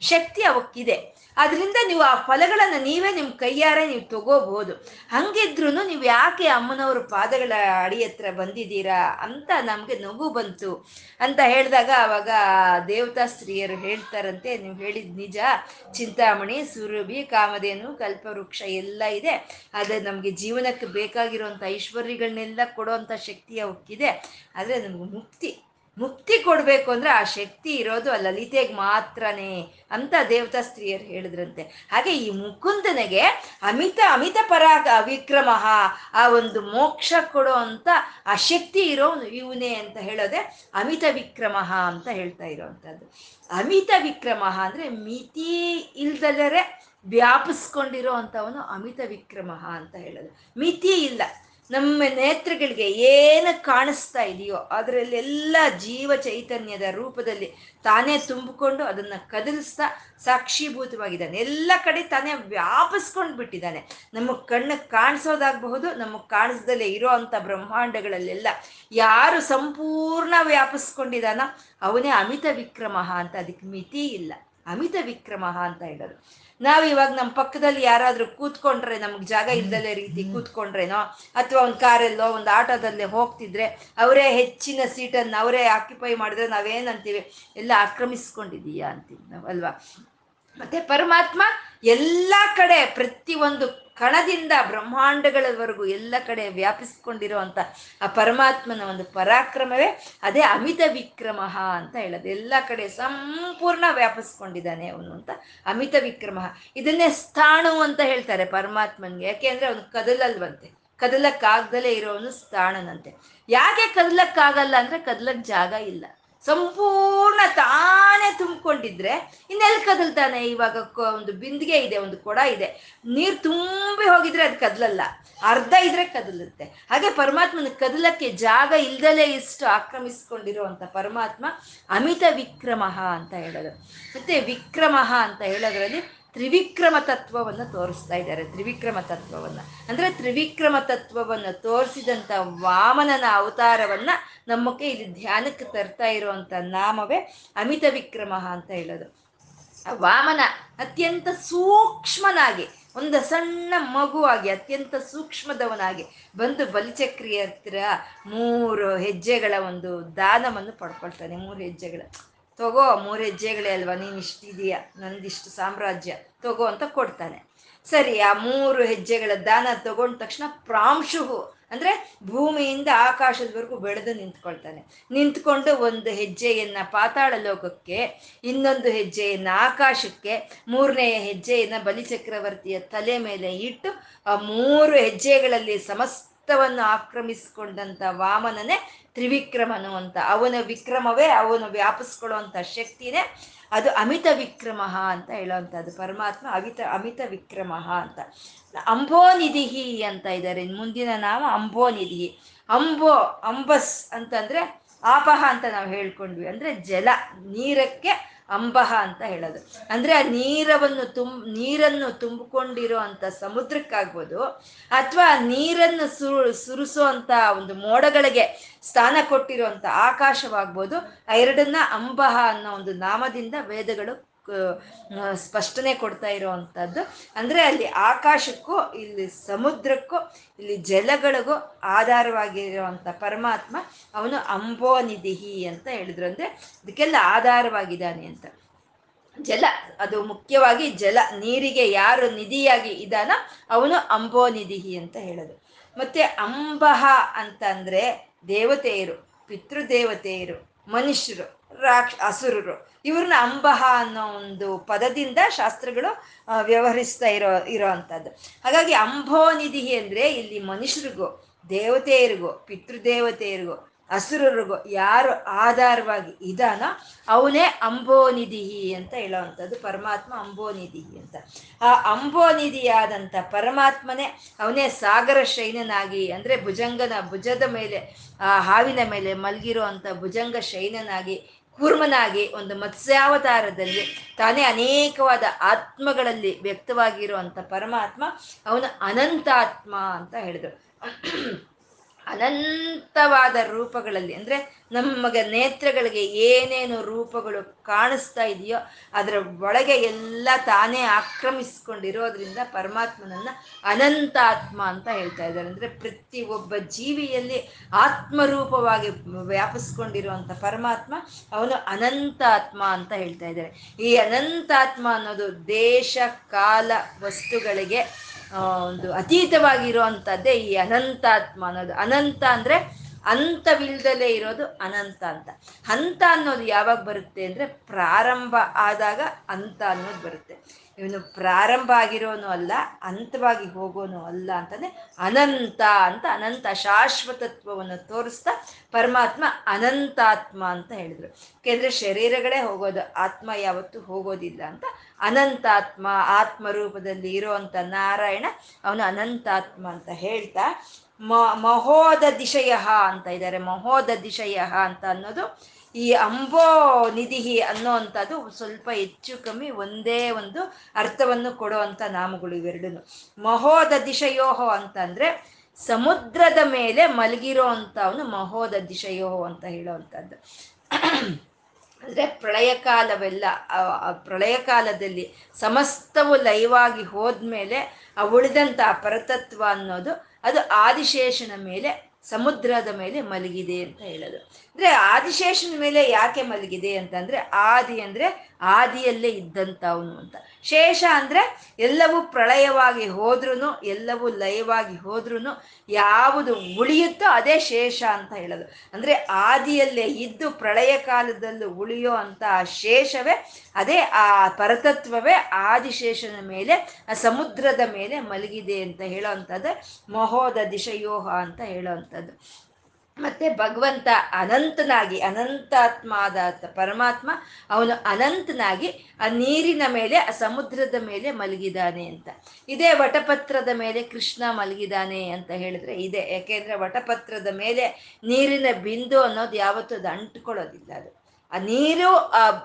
ಶಕ್ತಿ ಅವಕ್ಕಿದೆ. ಅದರಿಂದ ನೀವು ಆ ಫಲಗಳನ್ನು ನೀವೇ ನಿಮ್ಮ ಕೈಯಾರೆ ನೀವು ತಗೋಬಹುದು ಹಂಗಿದ್ರು ನೀವು ಯಾಕೆ ಅಮ್ಮನವ್ರ ಪಾದಗಳ ಅಡಿ ಹತ್ರ ಬಂದಿದ್ದೀರಾ ಅಂತ ನಮಗೆ ನಗು ಬಂತು ಅಂತ ಹೇಳಿದಾಗ ಅವಾಗ ದೇವತಾ ಸ್ತ್ರೀಯರು ಹೇಳ್ತಾರಂತೆ, ನೀವು ಹೇಳಿದ ನಿಜ. ಚಿಂತಾಮಣಿ, ಸುರಭಿ, ಕಾಮಧೇನು, ಕಲ್ಪವೃಕ್ಷ ಎಲ್ಲ ಇದೆ. ಆದರೆ ನಮಗೆ ಜೀವನಕ್ಕೆ ಬೇಕಾಗಿರುವಂಥ ಐಶ್ವರ್ಯಗಳನ್ನೆಲ್ಲ ಕೊಡುವಂಥ ಶಕ್ತಿ ಅವಕ್ಕಿದೆ. ಆದರೆ ನಮ್ಗೆ ಮುಕ್ತಿ ಮುಕ್ತಿ ಕೊಡಬೇಕು ಅಂದ್ರೆ ಆ ಶಕ್ತಿ ಇರೋದು ಆ ಲಲಿತೆಗೆ ಮಾತ್ರನೇ ಅಂತ ದೇವತಾ ಸ್ತ್ರೀಯರು ಹೇಳಿದ್ರಂತೆ. ಹಾಗೆ ಈ ಮುಕುಂದನಿಗೆ ಅಮಿತ ಅಮಿತ ಪರ ವಿಕ್ರಮ ಆ ಒಂದು ಮೋಕ್ಷ ಕೊಡೋ ಅಂತ ಆ ಶಕ್ತಿ ಇರೋ ಇವನೇ ಅಂತ ಹೇಳೋದೆ ಅಮಿತ ವಿಕ್ರಮ ಅಂತ ಹೇಳ್ತಾ ಇರೋವಂಥದ್ದು. ಅಮಿತ ವಿಕ್ರಮ ಅಂದ್ರೆ ಮಿತಿ ಇಲ್ದಲರೆ ವ್ಯಾಪಿಸ್ಕೊಂಡಿರೋ ಅಂಥವನು ಅಮಿತ ವಿಕ್ರಮ ಅಂತ ಹೇಳೋದು. ಮಿತಿ ಇಲ್ಲ. ನಮ್ಮ ನೇತ್ರಗಳಿಗೆ ಏನು ಕಾಣಿಸ್ತಾ ಇದೆಯೋ ಅದರಲ್ಲೆಲ್ಲ ಜೀವ ಚೈತನ್ಯದ ರೂಪದಲ್ಲಿ ತಾನೇ ತುಂಬಿಕೊಂಡು ಅದನ್ನು ಕದಲಿಸ್ತಾ ಸಾಕ್ಷೀಭೂತವಾಗಿದ್ದಾನೆ. ಎಲ್ಲ ಕಡೆ ತಾನೇ ವ್ಯಾಪಿಸ್ಕೊಂಡು ಬಿಟ್ಟಿದ್ದಾನೆ. ನಮ್ಮ ಕಣ್ಣಿಗೆ ಕಾಣಿಸೋದಾಗಬಹುದು ನಮಗೆ ಕಾಣಿಸ್ದಲೇ ಇರೋ ಅಂಥ ಬ್ರಹ್ಮಾಂಡಗಳಲ್ಲೆಲ್ಲ ಯಾರು ಸಂಪೂರ್ಣ ವ್ಯಾಪಿಸ್ಕೊಂಡಿದ್ದಾನೋ ಅವನೇ ಅಮಿತ ವಿಕ್ರಮ ಅಂತ, ಅದಕ್ಕೆ ಮಿತಿ ಇಲ್ಲ. ಅಮಿತ ವಿಕ್ರಮ ಅಂತ ಹೇಳೋದು. ನಾವು ಇವಾಗ ನಮ್ಮ ಪಕ್ಕದಲ್ಲಿ ಯಾರಾದರೂ ಕೂತ್ಕೊಂಡ್ರೆ ನಮ್ಗೆ ಜಾಗ ಇಲ್ದಲೆ ರೀತಿ ಕೂತ್ಕೊಂಡ್ರೇನೋ ಅಥವಾ ಒಂದು ಕಾರಲ್ಲೋ ಒಂದು ಆಟೋದಲ್ಲೇ ಹೋಗ್ತಿದ್ರೆ ಅವರೇ ಹೆಚ್ಚಿನ ಸೀಟನ್ನು ಅವರೇ ಆಕ್ಯುಪೈ ಮಾಡಿದ್ರೆ ನಾವೇನಂತೀವಿ ಎಲ್ಲ ಆಕ್ರಮಿಸ್ಕೊಂಡಿದೀಯಾ ಅಂತೀವಿ ನಾವು ಅಲ್ವಾ? ಮತ್ತೆ ಪರಮಾತ್ಮ ಎಲ್ಲ ಕಡೆ ಪ್ರತಿಯೊಂದು ಕಣದಿಂದ ಬ್ರಹ್ಮಾಂಡಗಳವರೆಗೂ ಎಲ್ಲ ಕಡೆ ವ್ಯಾಪಿಸ್ಕೊಂಡಿರೋ ಅಂತ ಆ ಪರಮಾತ್ಮನ ಒಂದು ಪರಾಕ್ರಮವೇ, ಅದೇ ಅಮಿತ ವಿಕ್ರಮ ಅಂತ ಹೇಳೋದು. ಎಲ್ಲ ಕಡೆ ಸಂಪೂರ್ಣ ವ್ಯಾಪಿಸ್ಕೊಂಡಿದ್ದಾನೆ ಅವನು ಅಂತ ಅಮಿತ ವಿಕ್ರಮ. ಇದನ್ನೇ ಸ್ಥಾಣು ಅಂತ ಹೇಳ್ತಾರೆ ಪರಮಾತ್ಮನ್ಗೆ. ಯಾಕೆ ಅಂದ್ರೆ ಅವನು ಕದಲಲ್ವಂತೆ. ಕದಲಕ್ಕಾಗ್ದಲೇ ಇರೋವನು ಸ್ಥಾಣನಂತೆ. ಯಾಕೆ ಕದಲಕ್ಕಾಗಲ್ಲ ಅಂದ್ರೆ ಕದಲಕ್ ಜಾಗ ಇಲ್ಲ. ಸಂಪೂರ್ಣ ತಾನೇ ತುಂಬಿಕೊಂಡಿದ್ರೆ ಇನ್ನೆಲ್ಲಿ ಕದಲ್ತಾನೆ? ಇವಾಗ ಒಂದು ಬಿಂದಿಗೆ ಇದೆ, ಒಂದು ಕೊಡ ಇದೆ. ನೀರು ತುಂಬಿ ಹೋಗಿದ್ರೆ ಅದು ಕದಲಲ್ಲ. ಅರ್ಧ ಇದ್ರೆ ಕದಲುತ್ತೆ. ಹಾಗೆ ಪರಮಾತ್ಮನ ಕದಲಕ್ಕೆ ಜಾಗ ಇಲ್ದಲೇ ಇಷ್ಟು ಆಕ್ರಮಿಸ್ಕೊಂಡಿರುವಂತ ಪರಮಾತ್ಮ ಅಮಿತ ವಿಕ್ರಮಃ ಅಂತ ಹೇಳೋದು. ಮತ್ತೆ ವಿಕ್ರಮಃ ಅಂತ ಹೇಳೋದ್ರಲ್ಲಿ ತ್ರಿವಿಕ್ರಮ ತತ್ವವನ್ನು ತೋರಿಸ್ತಾ ಇದ್ದಾರೆ, ತ್ರಿವಿಕ್ರಮ ತತ್ವವನ್ನು. ಅಂದರೆ ತ್ರಿವಿಕ್ರಮ ತತ್ವವನ್ನು ತೋರಿಸಿದಂಥ ವಾಮನನ ಅವತಾರವನ್ನು ನಮ್ಮಕ್ಕೆ ಇಲ್ಲಿ ಧ್ಯಾನಕ್ಕೆ ತರ್ತಾ ಇರುವಂಥ ನಾಮವೇ ಅಮಿತ ವಿಕ್ರಮ ಅಂತ ಹೇಳೋದು. ವಾಮನ ಅತ್ಯಂತ ಸೂಕ್ಷ್ಮನಾಗಿ, ಒಂದು ಸಣ್ಣ ಮಗುವಾಗಿ, ಅತ್ಯಂತ ಸೂಕ್ಷ್ಮದವನಾಗಿ ಬಂದು ಬಲಿಚಕ್ರಿಯ ಹತ್ರ ಮೂರು ಹೆಜ್ಜೆಗಳ ಒಂದು ದಾನವನ್ನು ಪಡ್ಕೊಳ್ತಾನೆ, ಮೂರು ಹೆಜ್ಜೆಗಳ. ತಗೋ, ಮೂರು ಹೆಜ್ಜೆಗಳೇ ಅಲ್ವಾ, ನೀನು ಇಷ್ಟಿದೀಯ ನಂದಿಷ್ಟು ಸಾಮ್ರಾಜ್ಯ. ತಗೋ ಅಂತ ಕೊಡ್ತಾನೆ. ಸರಿ, ಆ ಮೂರು ಹೆಜ್ಜೆಗಳ ದಾನ ತಗೊಂಡ ತಕ್ಷಣ ಪ್ರಾಂಶುಹು, ಅಂದ್ರೆ ಭೂಮಿಯಿಂದ ಆಕಾಶದವರೆಗೂ ಬೆಳೆದು ನಿಂತ್ಕೊಳ್ತಾನೆ. ನಿಂತ್ಕೊಂಡು ಒಂದು ಹೆಜ್ಜೆಯನ್ನ ಪಾತಾಳ ಲೋಕಕ್ಕೆ ಇನ್ನೊಂದು ಹೆಜ್ಜೆಯನ್ನ ಆಕಾಶಕ್ಕೆ ಮೂರನೆಯ ಹೆಜ್ಜೆಯನ್ನ ಬಲಿಚಕ್ರವರ್ತಿಯ ತಲೆ ಮೇಲೆ ಇಟ್ಟು, ಆ ಮೂರು ಹೆಜ್ಜೆಗಳಲ್ಲಿ ಸಮಸ್ತವನ್ನು ಆಕ್ರಮಿಸಿಕೊಂಡಂತ ವಾಮನನೇ ತ್ರಿವಿಕ್ರಮನು ಅಂತ ಅವನ ವಿಕ್ರಮವೇ ಅವನು ವ್ಯಾಪಿಸ್ಕೊಳ್ಳುವಂಥ ಶಕ್ತಿನೇ ಅದು ಅಮಿತ ವಿಕ್ರಮ ಅಂತ ಹೇಳುವಂಥದ್ದು. ಪರಮಾತ್ಮ ಅಮಿತ ಅಮಿತ ವಿಕ್ರಮ ಅಂತ. ಅಂಬೋನಿಧಿಹಿ ಅಂತ ಇದ್ದಾರೆ. ಮುಂದಿನ ನಾಮ ಅಂಬೋನಿಧಿ ಅಂಬೋ, ಅಂಬಸ್ ಅಂತಂದ್ರೆ ಆಪಹ ಅಂತ ನಾವು ಹೇಳ್ಕೊಂಡ್ವಿ. ಅಂದ್ರೆ ಜಲ, ನೀರಕ್ಕೆ ಅಂಬಹ ಅಂತ ಹೇಳೋದು. ಅಂದ್ರೆ ಆ ನೀರವನ್ನು ತುಂಬ ನೀರನ್ನು ತುಂಬಿಕೊಂಡಿರೋ ಅಂತ ಸಮುದ್ರಕ್ಕಾಗ್ಬೋದು, ಅಥವಾ ನೀರನ್ನು ಸುರು ಸುರಿಸೋ ಒಂದು ಮೋಡಗಳಿಗೆ ಸ್ಥಾನ ಕೊಟ್ಟಿರುವಂತ ಆಕಾಶವಾಗ್ಬೋದು, ಆ ಎರಡನ್ನ ಅಂಬಹ ಅನ್ನೋ ಒಂದು ನಾಮದಿಂದ ವೇದಗಳು ಸ್ಪಷ್ಟನೆ ಕೊಡ್ತಾ ಇರುವಂತದ್ದು ಅಂದ್ರೆ ಅಲ್ಲಿ ಆಕಾಶಕ್ಕೂ, ಇಲ್ಲಿ ಸಮುದ್ರಕ್ಕೂ, ಇಲ್ಲಿ ಜಲಗಳಿಗೂ ಆಧಾರವಾಗಿರುವಂಥ ಪರಮಾತ್ಮ ಅವನು ಅಂಬೋನಿಧಿಹಿ ಅಂತ ಹೇಳಿದ್ರು. ಅಂದ್ರೆ ಇದಕ್ಕೆಲ್ಲ ಆಧಾರವಾಗಿದ್ದಾನೆ ಅಂತ. ಜಲ, ಅದು ಮುಖ್ಯವಾಗಿ ಜಲ, ನೀರಿಗೆ ಯಾರು ನಿಧಿಯಾಗಿ ಇದಾನ ಅವನು ಅಂಬೋನಿಧಿಹಿ ಅಂತ ಹೇಳೋದು. ಮತ್ತೆ ಅಂಬಹ ಅಂತಂದ್ರೆ ದೇವತೆಯರು, ಪಿತೃದೇವತೆಯರು, ಮನುಷ್ಯರು. ರಾಕ್ಷ, ಅಸುರರು. ಇವ್ರನ್ನ ಅಂಬಹ ಅನ್ನೋ ಒಂದು ಪದದಿಂದ ಶಾಸ್ತ್ರಗಳು ವ್ಯವಹರಿಸ್ತಾ ಇರೋ ಇರೋ ಅಂಥದ್ದು ಹಾಗಾಗಿ ಅಂಬೋನಿಧಿ ಅಂದರೆ ಇಲ್ಲಿ ಮನುಷ್ಯರಿಗೂ, ದೇವತೆಯರಿಗೂ, ಪಿತೃದೇವತೆಯರಿಗೂ ಹಸುರರಿಗೂ ಯಾರು ಆಧಾರವಾಗಿ ಇದಾನೋ ಅವನೇ ಅಂಬೋನಿಧಿ ಅಂತ ಹೇಳೋವಂಥದ್ದು. ಪರಮಾತ್ಮ ಅಂಬೋನಿಧಿ ಅಂತ. ಆ ಅಂಬೋನಿಧಿಯಾದಂಥ ಪರಮಾತ್ಮನೇ ಅವನೇ ಸಾಗರ ಶೈನನಾಗಿ ಅಂದರೆ ಭುಜಂಗನ, ಭುಜದ ಮೇಲೆ, ಆ, ಹಾವಿನ ಮೇಲೆ ಮಲಗಿರೋ ಅಂಥ ಭುಜಂಗ ಶೈನನಾಗಿ ಕೂರ್ಮನಾಗಿ ಒಂದು ಮತ್ಸ್ಯಾವತಾರದಲ್ಲಿ ತಾನೇ ಅನೇಕವಾದ ಆತ್ಮಗಳಲ್ಲಿ ವ್ಯಕ್ತವಾಗಿರುವಂಥ ಪರಮಾತ್ಮ ಅವನು ಅನಂತಾತ್ಮ ಅಂತ ಹೇಳಿದ್ರು. ಅನಂತವಾದ ರೂಪಗಳಲ್ಲಿ, ಅಂದರೆ ನಮಗೆ ನೇತ್ರಗಳಿಗೆ ಏನೇನು ರೂಪಗಳು ಕಾಣಿಸ್ತಾ ಇದೆಯೋ ಅದರ ಒಳಗೆ ಎಲ್ಲ ತಾನೇ ಆಕ್ರಮಿಸ್ಕೊಂಡಿರೋದ್ರಿಂದ ಪರಮಾತ್ಮನನ್ನ ಅನಂತ ಆತ್ಮ ಅಂತ ಹೇಳ್ತಾ ಇದ್ದಾರೆ. ಅಂದರೆ ಪ್ರತಿ ಒಬ್ಬ ಜೀವಿಯಲ್ಲಿ ಆತ್ಮರೂಪವಾಗಿ ವ್ಯಾಪಿಸ್ಕೊಂಡಿರುವಂಥ ಪರಮಾತ್ಮ ಅವನು ಅನಂತ ಆತ್ಮ ಅಂತ ಹೇಳ್ತಾ ಇದ್ದಾರೆ. ಈ ಅನಂತಾತ್ಮ ಅನ್ನೋದು ದೇಶ, ಕಾಲ, ವಸ್ತುಗಳಿಗೆ ಒಂದು ಅತೀತವಾಗಿರುವಂಥದ್ದೇ ಈ ಅನಂತಾತ್ಮ ಅನ್ನೋದು ಅನಂತ ಅಂದರೆ ಅಂತವಿಲ್ದಲೇ ಇರೋದು ಅನಂತ ಅಂತ. ಹಂತ ಅನ್ನೋದು ಯಾವಾಗ ಬರುತ್ತೆ ಅಂದರೆ ಪ್ರಾರಂಭ ಆದಾಗ ಅಂತ ಅನ್ನೋದು ಬರುತ್ತೆ. ಇವನು ಪ್ರಾರಂಭ ಆಗಿರೋನು ಅಲ್ಲ ಅಂತವಾಗಿ ಹೋಗೋನು ಅಲ್ಲ ಅಂತಾನೆ ಅನಂತ ಅಂತ ಅನಂತ ಶಾಶ್ವತತ್ವವನ್ನು ತೋರಿಸ್ತಾ ಪರಮಾತ್ಮ ಅನಂತಾತ್ಮ ಅಂತ ಹೇಳಿದ್ರು. ಯಾಕೆಂದ್ರೆ ಶರೀರಗಳೇ ಹೋಗೋದು, ಆತ್ಮ ಯಾವತ್ತೂ ಹೋಗೋದಿಲ್ಲ ಅಂತ. ಅನಂತಾತ್ಮ ಆತ್ಮ ರೂಪದಲ್ಲಿ ಇರುವಂತ ನಾರಾಯಣ ಅವನು ಅನಂತಾತ್ಮ ಅಂತ ಹೇಳ್ತಾ, ಮ ಮಹೋದ ದಿಶಯ ಅಂತ ಇದ್ದಾರೆ. ಮಹೋದ ದಿಶಯ ಅಂತ ಅನ್ನೋದು ಈ ಅಂಬೋ ನಿಧಿ ಅನ್ನೋವಂಥದ್ದು ಸ್ವಲ್ಪ ಹೆಚ್ಚು ಕಮ್ಮಿ ಒಂದೇ ಒಂದು ಅರ್ಥವನ್ನು ಕೊಡುವಂಥ ನಾಮಗಳು ಇವೆರಡೂ ಮಹೋದ ದಿಶಯೋಹೋ ಅಂತಂದರೆ ಸಮುದ್ರದ ಮೇಲೆ ಮಲಗಿರೋ ಅಂಥವನು ಮಹೋದ ದಿಶಯೋಹೋ ಅಂತ ಹೇಳೋವಂಥದ್ದು. ಅಂದರೆ ಪ್ರಳಯ ಕಾಲವೆಲ್ಲ ಪ್ರಳಯ ಕಾಲದಲ್ಲಿ ಸಮಸ್ತವು ಲೈವಾಗಿ ಹೋದ್ಮೇಲೆ ಆ ಉಳಿದಂಥ ಪರತತ್ವ ಅನ್ನೋದು ಅದು ಆದಿಶೇಷನ ಮೇಲೆ ಸಮುದ್ರದ ಮೇಲೆ ಮಲಗಿದೆ ಅಂತ ಹೇಳೋದು. ಅಂದ್ರೆ ಆದಿಶೇಷನ ಮೇಲೆ ಯಾಕೆ ಮಲಗಿದೆ ಅಂತಂದ್ರೆ ಆದಿ ಅಂದ್ರೆ ಆದಿಯಲ್ಲೇ ಇದ್ದಂಥವನು ಅಂತ. ಶೇಷ ಅಂದ್ರೆ ಎಲ್ಲವೂ ಪ್ರಳಯವಾಗಿ ಹೋದ್ರೂ ಎಲ್ಲವೂ ಲಯವಾಗಿ ಹೋದ್ರೂ ಯಾವುದು ಉಳಿಯುತ್ತೋ ಅದೇ ಶೇಷ ಅಂತ ಹೇಳೋದು. ಅಂದ್ರೆ ಆದಿಯಲ್ಲೇ ಇದ್ದು ಪ್ರಳಯ ಕಾಲದಲ್ಲೂ ಉಳಿಯೋ ಅಂತ ಶೇಷವೇ, ಅದೇ ಆ ಪರತತ್ವವೇ ಆದಿಶೇಷನ ಮೇಲೆ, ಆ ಸಮುದ್ರದ ಮೇಲೆ ಮಲಗಿದೆ ಅಂತ ಹೇಳೋ ಮಹೋದ ದಿಶಯೋಹ ಅಂತ ಹೇಳೋ ಮತ್ತೆ ಭಗವಂತ ಅನಂತನಾಗಿ ಅನಂತಾತ್ಮ ಆದ ಪರಮಾತ್ಮ, ಅವನು ಅನಂತನಾಗಿ ಆ ನೀರಿನ ಮೇಲೆ, ಆ ಸಮುದ್ರದ ಮೇಲೆ ಮಲಗಿದಾನೆ ಅಂತ. ಇದೇ ವಟಪತ್ರದ ಮೇಲೆ ಕೃಷ್ಣ ಮಲಗಿದಾನೆ ಅಂತ ಹೇಳಿದ್ರೆ ಇದೆ. ಯಾಕೆಂದ್ರೆ ವಟಪತ್ರದ ಮೇಲೆ ನೀರಿನ ಬಿಂದು ಅನ್ನೋದು ಯಾವತ್ತೂ ಅದು ಅಂಟ್ಕೊಳ್ಳೋದಿಲ್ಲ ಅದು. ಆ ನೀರು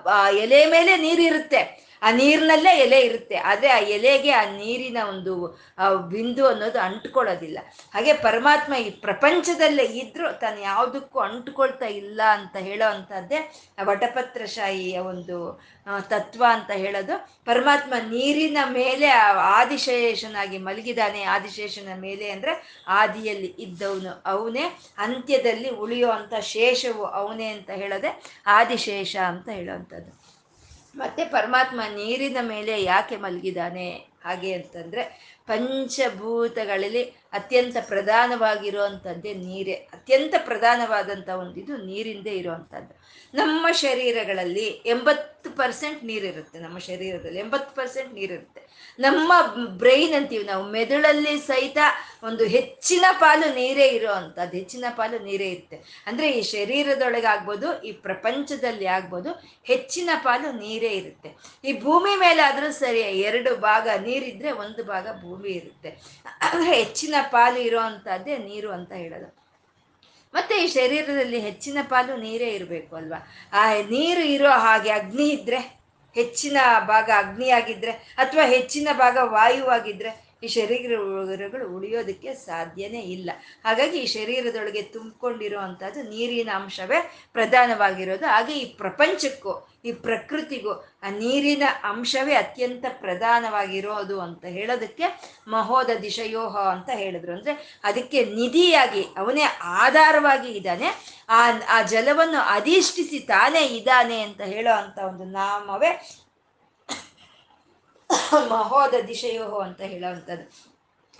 ಆ ಎಲೆ ಮೇಲೆ ನೀರಿರುತ್ತೆ. ಆ ನೀರಿನಲ್ಲೇ ಎಲೆ ಇರುತ್ತೆ. ಆದರೆ ಆ ಎಲೆಗೆ ಆ ನೀರಿನ ಒಂದು ಬಿಂದು ಅನ್ನೋದು ಅಂಟ್ಕೊಳ್ಳೋದಿಲ್ಲ. ಹಾಗೆ ಪರಮಾತ್ಮ ಈ ಪ್ರಪಂಚದಲ್ಲೇ ಇದ್ದರೂ ತಾನು ಯಾವುದಕ್ಕೂ ಅಂಟ್ಕೊಳ್ತಾ ಇಲ್ಲ ಅಂತ ಹೇಳೋ ಅಂಥದ್ದೇ ವಟಪತ್ರಶಾಹಿಯ ಒಂದು ತತ್ವ ಅಂತ ಹೇಳೋದು. ಪರಮಾತ್ಮ ನೀರಿನ ಮೇಲೆ ಆದಿಶೇಷನಾಗಿ ಮಲಗಿದಾನೆ. ಆದಿಶೇಷನ ಮೇಲೆ ಅಂದರೆ ಆದಿಯಲ್ಲಿ ಇದ್ದವನು ಅವನೇ. ಅಂತ್ಯದಲ್ಲಿ ಉಳಿಯೋ ಅಂಥ ಶೇಷವು ಅವನೇ ಅಂತ ಹೇಳೋದೆ ಆದಿಶೇಷ ಅಂತ ಹೇಳೋವಂಥದ್ದು ಮತ್ತೆ ಪರಮಾತ್ಮ ನೀರಿನ ಮೇಲೆ ಯಾಕೆ ಮಲಗಿದಾನೆ ಹಾಗೆ ಅಂತಂದ್ರೆ ಪಂಚಭೂತಗಳಲ್ಲಿ ಅತ್ಯಂತ ಪ್ರಧಾನವಾಗಿರುವಂಥದ್ದೇ ನೀರೇ. ಅತ್ಯಂತ ಪ್ರಧಾನವಾದಂಥ ಒಂದಿದು ನೀರಿಂದೇ ಇರುವಂಥದ್ದು ನಮ್ಮ ಶರೀರಗಳಲ್ಲಿ ಎಂಬತ್ತು ಪರ್ಸೆಂಟ್ ನೀರಿರುತ್ತೆ, ನಮ್ಮ ಶರೀರದಲ್ಲಿ ಎಂಬತ್ತು ಪರ್ಸೆಂಟ್ ನೀರಿರುತ್ತೆ. ನಮ್ಮ ಬ್ರೈನ್ ಅಂತೀವಿ ನಾವು, ಮೆದುಳಲ್ಲಿ ಸಹಿತ ಒಂದು ಹೆಚ್ಚಿನ ಪಾಲು ನೀರೇ ಇರೋ ಅಂಥದ್ದು ಹೆಚ್ಚಿನ ಪಾಲು ನೀರೇ ಇರುತ್ತೆ. ಅಂದರೆ ಈ ಶರೀರದೊಳಗೆ ಆಗ್ಬೋದು ಈ ಪ್ರಪಂಚದಲ್ಲಿ ಆಗ್ಬೋದು, ಹೆಚ್ಚಿನ ಪಾಲು ನೀರೇ ಇರುತ್ತೆ. ಈ ಭೂಮಿ ಮೇಲಾದರೂ ಸರಿ, ಎರಡು ಭಾಗ ನೀರಿದ್ರೆ ಒಂದು ಭಾಗ ಭೂಮಿ ಇರುತ್ತೆ. ಅಂದರೆ ಹೆಚ್ಚಿನ ಪಾಲು ಇರೋ ಅಂಥದ್ದೇ ನೀರು ಅಂತ ಹೇಳೋದು. ಮತ್ತೆ ಈ ಶರೀರದಲ್ಲಿ ಹೆಚ್ಚಿನ ಪಾಲು ನೀರೇ ಇರಬೇಕು ಅಲ್ವಾ? ಆ ನೀರು ಇರೋ ಹಾಗೆ ಅಗ್ನಿ ಇದ್ರೆ, ಹೆಚ್ಚಿನ ಭಾಗ ಅಗ್ನಿಯಾಗಿದ್ರೆ, ಅಥವಾ ಹೆಚ್ಚಿನ ಭಾಗ ವಾಯುವಾಗಿದ್ರೆ ಈ ಶರೀರ ಶರೀರಗಳು ಉಳಿಯೋದಕ್ಕೆ ಸಾಧ್ಯನೇ ಇಲ್ಲ. ಹಾಗಾಗಿ ಈ ಶರೀರದೊಳಗೆ ತುಂಬಿಕೊಂಡಿರೋ ಅಂಥದ್ದು ನೀರಿನ ಅಂಶವೇ ಪ್ರಧಾನವಾಗಿರೋದು. ಹಾಗೆ ಈ ಪ್ರಪಂಚಕ್ಕೂ, ಈ ಪ್ರಕೃತಿಗೂ ಆ ನೀರಿನ ಅಂಶವೇ ಅತ್ಯಂತ ಪ್ರಧಾನವಾಗಿರೋದು ಅಂತ ಹೇಳೋದಕ್ಕೆ ಮಹೋದ ದಿಶಯೋಹ ಅಂತ ಹೇಳಿದ್ರು. ಅಂದ್ರೆ ಅದಕ್ಕೆ ನಿಧಿಯಾಗಿ, ಅವನೇ ಆಧಾರವಾಗಿ ಇದ್ದಾನೆ. ಆ ಆ ಜಲವನ್ನು ಅಧಿಷ್ಠಿಸಿ ತಾನೇ ಇದ್ದಾನೆ ಅಂತ ಹೇಳೋ ಅಂಥ ಒಂದು ನಾಮವೇ ಮಹೋದ ದಿಶೆಯೋ ಅಂತ ಹೇಳುವಂಥದ್ದು.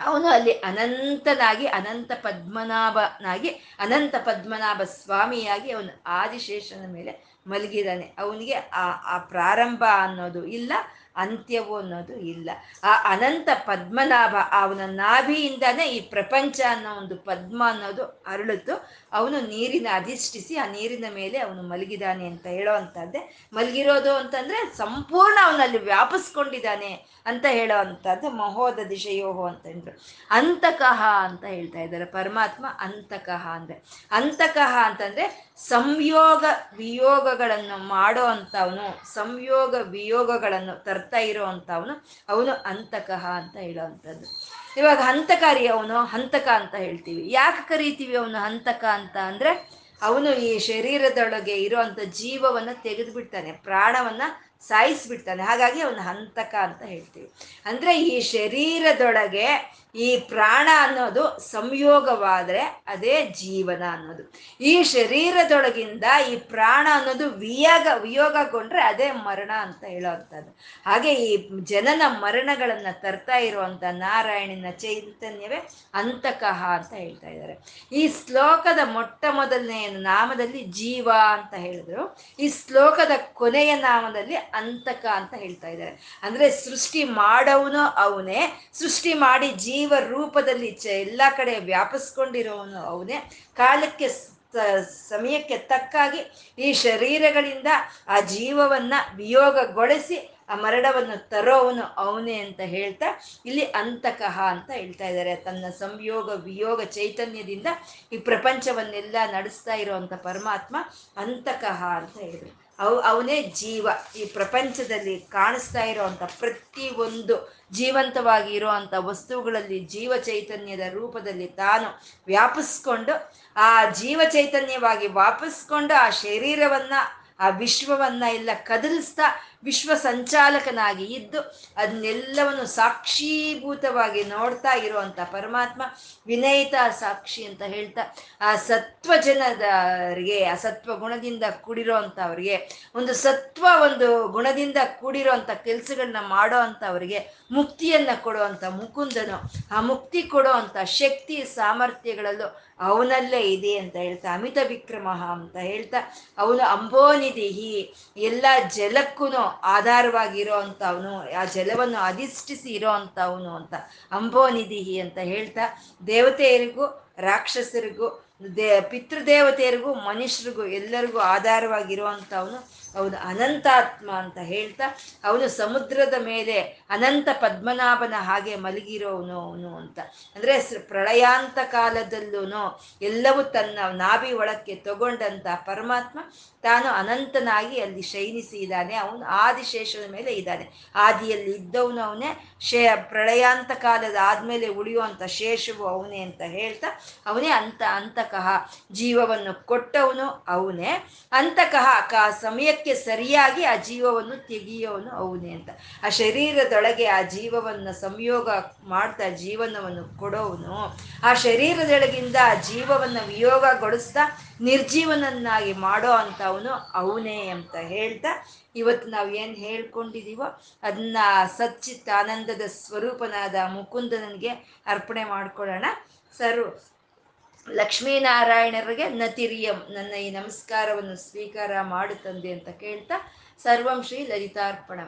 ಅವನು ಅಲ್ಲಿ ಅನಂತನಾಗಿ, ಅನಂತ ಪದ್ಮನಾಭನಾಗಿ, ಅನಂತ ಪದ್ಮನಾಭ ಸ್ವಾಮಿಯಾಗಿ ಅವನು ಆದಿಶೇಷನ ಮೇಲೆ ಮಲಗಿದಾನೆ ಅವನಿಗೆ ಆ ಆ ಪ್ರಾರಂಭ ಅನ್ನೋದು ಇಲ್ಲ, ಅಂತ್ಯವು ಅನ್ನೋದು ಇಲ್ಲ. ಆ ಅನಂತ ಪದ್ಮನಾಭ ಅವನ ನಾಭಿಯಿಂದಾನೇ ಈ ಪ್ರಪಂಚ ಅನ್ನೋ ಒಂದು ಪದ್ಮ ಅನ್ನೋದು ಅರಳಿತು ಅವನು ನೀರಿನ ಅಧಿಷ್ಠಿಸಿ ಆ ನೀರಿನ ಮೇಲೆ ಅವನು ಮಲಗಿದಾನೆ ಅಂತ ಹೇಳೋ ಅಂತದ್ದೇ ಮಲಗಿರೋದು ಅಂತಂದ್ರೆ ಸಂಪೂರ್ಣ ಅವನಲ್ಲಿ ವ್ಯಾಪಿಸ್ಕೊಂಡಿದ್ದಾನೆ ಅಂತ ಹೇಳೋ ಅಂತದ್ದು ಮಹೋದ ದಿಶೆಯೋಹೋ ಅಂತಂದ್ರು ಅಂತಕಃ ಅಂತ ಹೇಳ್ತಾ ಇದ್ದಾರೆ ಪರಮಾತ್ಮ ಅಂತಕಃ ಅಂದ್ರೆ. ಅಂತಕಃ ಅಂತಂದ್ರೆ ಸಂಯೋಗ ವಿಯೋಗಗಳನ್ನು ಮಾಡೋ ಅಂತವನು ಸಂಯೋಗ ವಿಯೋಗಗಳನ್ನು ತರ್ತಾ ಇರೋ ಅಂತವನು ಅವನು ಅಂತಕಃ ಅಂತ ಹೇಳೋ ಅಂಥದ್ದು. ಇವಾಗ ಹಂತಕಾರಿ ಅವನು ಹಂತಕ ಅಂತ ಹೇಳ್ತೀವಿ. ಯಾಕೆ ಕರಿತೀವಿ ಅವನು ಹಂತಕ ಅಂತ ಅಂದ್ರೆ ಅವನು ಈ ಶರೀರದೊಳಗೆ ಇರುವಂತ ಜೀವವನ್ನ ತೆಗೆದು ಬಿಡ್ತಾನೆ ಪ್ರಾಣವನ್ನ ಸಾಯಿಸ್ಬಿಡ್ತಾನೆ. ಹಾಗಾಗಿ ಅವನು ಹಂತಕ ಅಂತ ಹೇಳ್ತೀವಿ. ಅಂದ್ರೆ ಈ ಶರೀರದೊಳಗೆ ಈ ಪ್ರಾಣ ಅನ್ನೋದು ಸಂಯೋಗವಾದ್ರೆ ಅದೇ ಜೀವನ ಅನ್ನೋದು. ಈ ಶರೀರದೊಳಗಿಂದ ಈ ಪ್ರಾಣ ಅನ್ನೋದು ವಿಯೋಗ, ವಿಯೋಗಗೊಂಡ್ರೆ ಅದೇ ಮರಣ ಅಂತ ಹೇಳೋವಂಥದ್ದು ಹಾಗೆ ಈ ಜನನ ಮರಣಗಳನ್ನು ತರ್ತಾ ಇರುವಂತ ನಾರಾಯಣನ ಚೈತನ್ಯವೇ ಅಂತಕಃ ಅಂತ ಹೇಳ್ತಾ ಇದ್ದಾರೆ. ಈ ಶ್ಲೋಕದ ಮೊಟ್ಟ ಮೊದಲನೆಯ ನಾಮದಲ್ಲಿ ಜೀವ ಅಂತ ಹೇಳಿದ್ರು. ಈ ಶ್ಲೋಕದ ಕೊನೆಯ ನಾಮದಲ್ಲಿ ಅಂತಕ ಅಂತ ಹೇಳ್ತಾ ಇದ್ದಾರೆ. ಅಂದ್ರೆ ಸೃಷ್ಟಿ ಮಾಡವನು ಅವನೇ. ಸೃಷ್ಟಿ ಮಾಡಿ ಜೀವ ರೂಪದಲ್ಲಿ ಚ ಎಲ್ಲ ಕಡೆ ವ್ಯಾಪಿಸ್ಕೊಂಡಿರೋನು ಅವನೇ. ಕಾಲಕ್ಕೆ ಸಮಯಕ್ಕೆ ತಕ್ಕಾಗಿ ಈ ಶರೀರಗಳಿಂದ ಆ ಜೀವವನ್ನ ವಿಯೋಗಗೊಳಿಸಿ ಆ ಮರಣವನ್ನು ತರೋವನು ಅವನೇ ಅಂತ ಹೇಳ್ತಾ ಇಲ್ಲಿ ಅಂತಕಃ ಅಂತ ಹೇಳ್ತಾ ಇದ್ದಾರೆ. ತನ್ನ ಸಂಯೋಗ, ವಿಯೋಗ ಚೈತನ್ಯದಿಂದ ಈ ಪ್ರಪಂಚವನ್ನೆಲ್ಲ ನಡೆಸ್ತಾ ಇರುವಂತ ಪರಮಾತ್ಮ ಅಂತಕಃ ಅಂತ ಹೇಳಿದ್ರು. ಅವ್ ಅವನೇ ಜೀವ. ಈ ಪ್ರಪಂಚದಲ್ಲಿ ಕಾಣಿಸ್ತಾ ಇರೋವಂಥ ಒಂದು ಜೀವಂತವಾಗಿ ಇರುವಂಥ ವಸ್ತುಗಳಲ್ಲಿ ಜೀವ ಚೈತನ್ಯದ ರೂಪದಲ್ಲಿ ತಾನು ವ್ಯಾಪಿಸ್ಕೊಂಡು ಆ ಜೀವ ಚೈತನ್ಯವಾಗಿ ವಾಪಸ್ಕೊಂಡು ಆ ಶರೀರವನ್ನ ಆ ವಿಶ್ವವನ್ನ ಎಲ್ಲ ಕದಲಿಸ್ತಾ ವಿಶ್ವ ಸಂಚಾಲಕನಾಗಿ ಇದ್ದು ಅದನ್ನೆಲ್ಲವನ್ನು ಸಾಕ್ಷೀಭೂತವಾಗಿ ನೋಡ್ತಾ ಇರುವಂತ ಪರಮಾತ್ಮ ವಿನಯಿತ ಸಾಕ್ಷಿ ಅಂತ ಹೇಳ್ತಾ ಆ ಸತ್ವ ಜನದವರಿಗೆ ಆ ಸತ್ವ ಗುಣದಿಂದ ಕೂಡಿರೋ ಅವ್ರಿಗೆ ಒಂದು ಸತ್ವ ಒಂದು ಗುಣದಿಂದ ಕೂಡಿರೋ ಅಂಥ ಕೆಲಸಗಳನ್ನ ಮಾಡೋ ಅಂಥವ್ರಿಗೆ ಮುಕ್ತಿಯನ್ನು ಕೊಡುವಂಥ ಮುಕುಂದನು. ಆ ಮುಕ್ತಿ ಕೊಡೋ ಶಕ್ತಿ ಸಾಮರ್ಥ್ಯಗಳಲ್ಲೂ ಅವನಲ್ಲೇ ಇದೆ ಅಂತ ಹೇಳ್ತಾ, ಅಮಿತ ವಿಕ್ರಮ ಅಂತ ಹೇಳ್ತಾ, ಅವನು ಅಂಬೋನಿಧಿಹಿ, ಎಲ್ಲ ಜಲಕ್ಕೂ ಆಧಾರವಾಗಿರೋ ಅವನು ಆ ಜಲವನ್ನು ಅಧಿಷ್ಠಿಸಿ ಇರೋ ಅವನು ಅಂತ ಅಂಬೋನಿಧಿಹಿ ಅಂತ ಹೇಳ್ತಾ, ದೇವತೆಯರಿಗೂ, ರಾಕ್ಷಸರಿಗೂ, ದೇ, ಪಿತೃದೇವತೆಯರಿಗೂ, ಮನುಷ್ಯರಿಗೂ ಎಲ್ಲರಿಗೂ ಆಧಾರವಾಗಿರುವಂಥವನು ಅವನು ಅನಂತಾತ್ಮ ಅಂತ ಹೇಳ್ತಾ ಅವನು ಸಮುದ್ರದ ಮೇಲೆ ಅನಂತ ಪದ್ಮನಾಭನ ಹಾಗೆ ಮಲಗಿರೋವನು ಅವನು ಅಂತ. ಅಂದರೆ ಪ್ರಳಯಾಂತ ಕಾಲದಲ್ಲೂ ಎಲ್ಲವೂ ತನ್ನ ನಾಭಿ ಒಳಕ್ಕೆ ತಗೊಂಡಂತ ಪರಮಾತ್ಮ ತಾನು ಅನಂತನಾಗಿ ಅಲ್ಲಿ ಶೈನಿಸಿ ಇದ್ದಾನೆ ಅವನು ಆದಿಶೇಷದ ಮೇಲೆ ಇದ್ದಾನೆ. ಆದಿಯಲ್ಲಿ ಇದ್ದವನು ಅವನೇ, ಶೇ ಪ್ರಳಯಾಂತ ಕಾಲದ ಆದ್ಮೇಲೆ ಉಳಿಯುವಂಥ ಶೇಷವು ಅವನೇ ಅಂತ ಹೇಳ್ತಾ, ಅವನೇ ಅಂತ, ಅಂತಕಃ ಜೀವವನ್ನು ಕೊಟ್ಟವನು ಅವನೇ. ಅಂತಕಃ ಆ ಸಮಯಕ್ಕೆ ಸರಿಯಾಗಿ ಆ ಜೀವವನ್ನು ತೆಗೆಯೋನು ಅವನೇ ಅಂತ. ಆ ಶರೀರದೊಳಗೆ ಆ ಜೀವವನ್ನು ಸಂಯೋಗ ಮಾಡ್ತಾ ಜೀವನವನ್ನು ಕೊಡೋವನು ಆ ಶರೀರದೊಳಗಿಂದ ಆ ಜೀವವನ್ನು ವಿಯೋಗಗೊಳಿಸ್ತಾ ನಿರ್ಜೀವನನ್ನಾಗಿ ಮಾಡೋ ಅಂಥವನು ಅವನೇ ಅಂತ ಹೇಳ್ತಾ ಇವತ್ತು ನಾವು ಏನು ಹೇಳ್ಕೊಂಡಿದೀವೋ ಅದನ್ನ ಸಚ್ಚಿತ್ ಆನಂದದ ಸ್ವರೂಪನಾದ ಮುಕುಂದನಿಗೆ ಅರ್ಪಣೆ ಮಾಡ್ಕೊಳ್ಳೋಣ. ಸರ್ವ ಲಕ್ಷ್ಮೀನಾರಾಯಣರಿಗೆ ನತಿರಿಯಂ ನನ್ನ ಈ ನಮಸ್ಕಾರವನ್ನು ಸ್ವೀಕಾರ ಮಾಡು ತಂದೆ ಅಂತ ಕೇಳ್ತಾ ಸರ್ವಂ ಶ್ರೀ ಲಲಿತಾರ್ಪಣ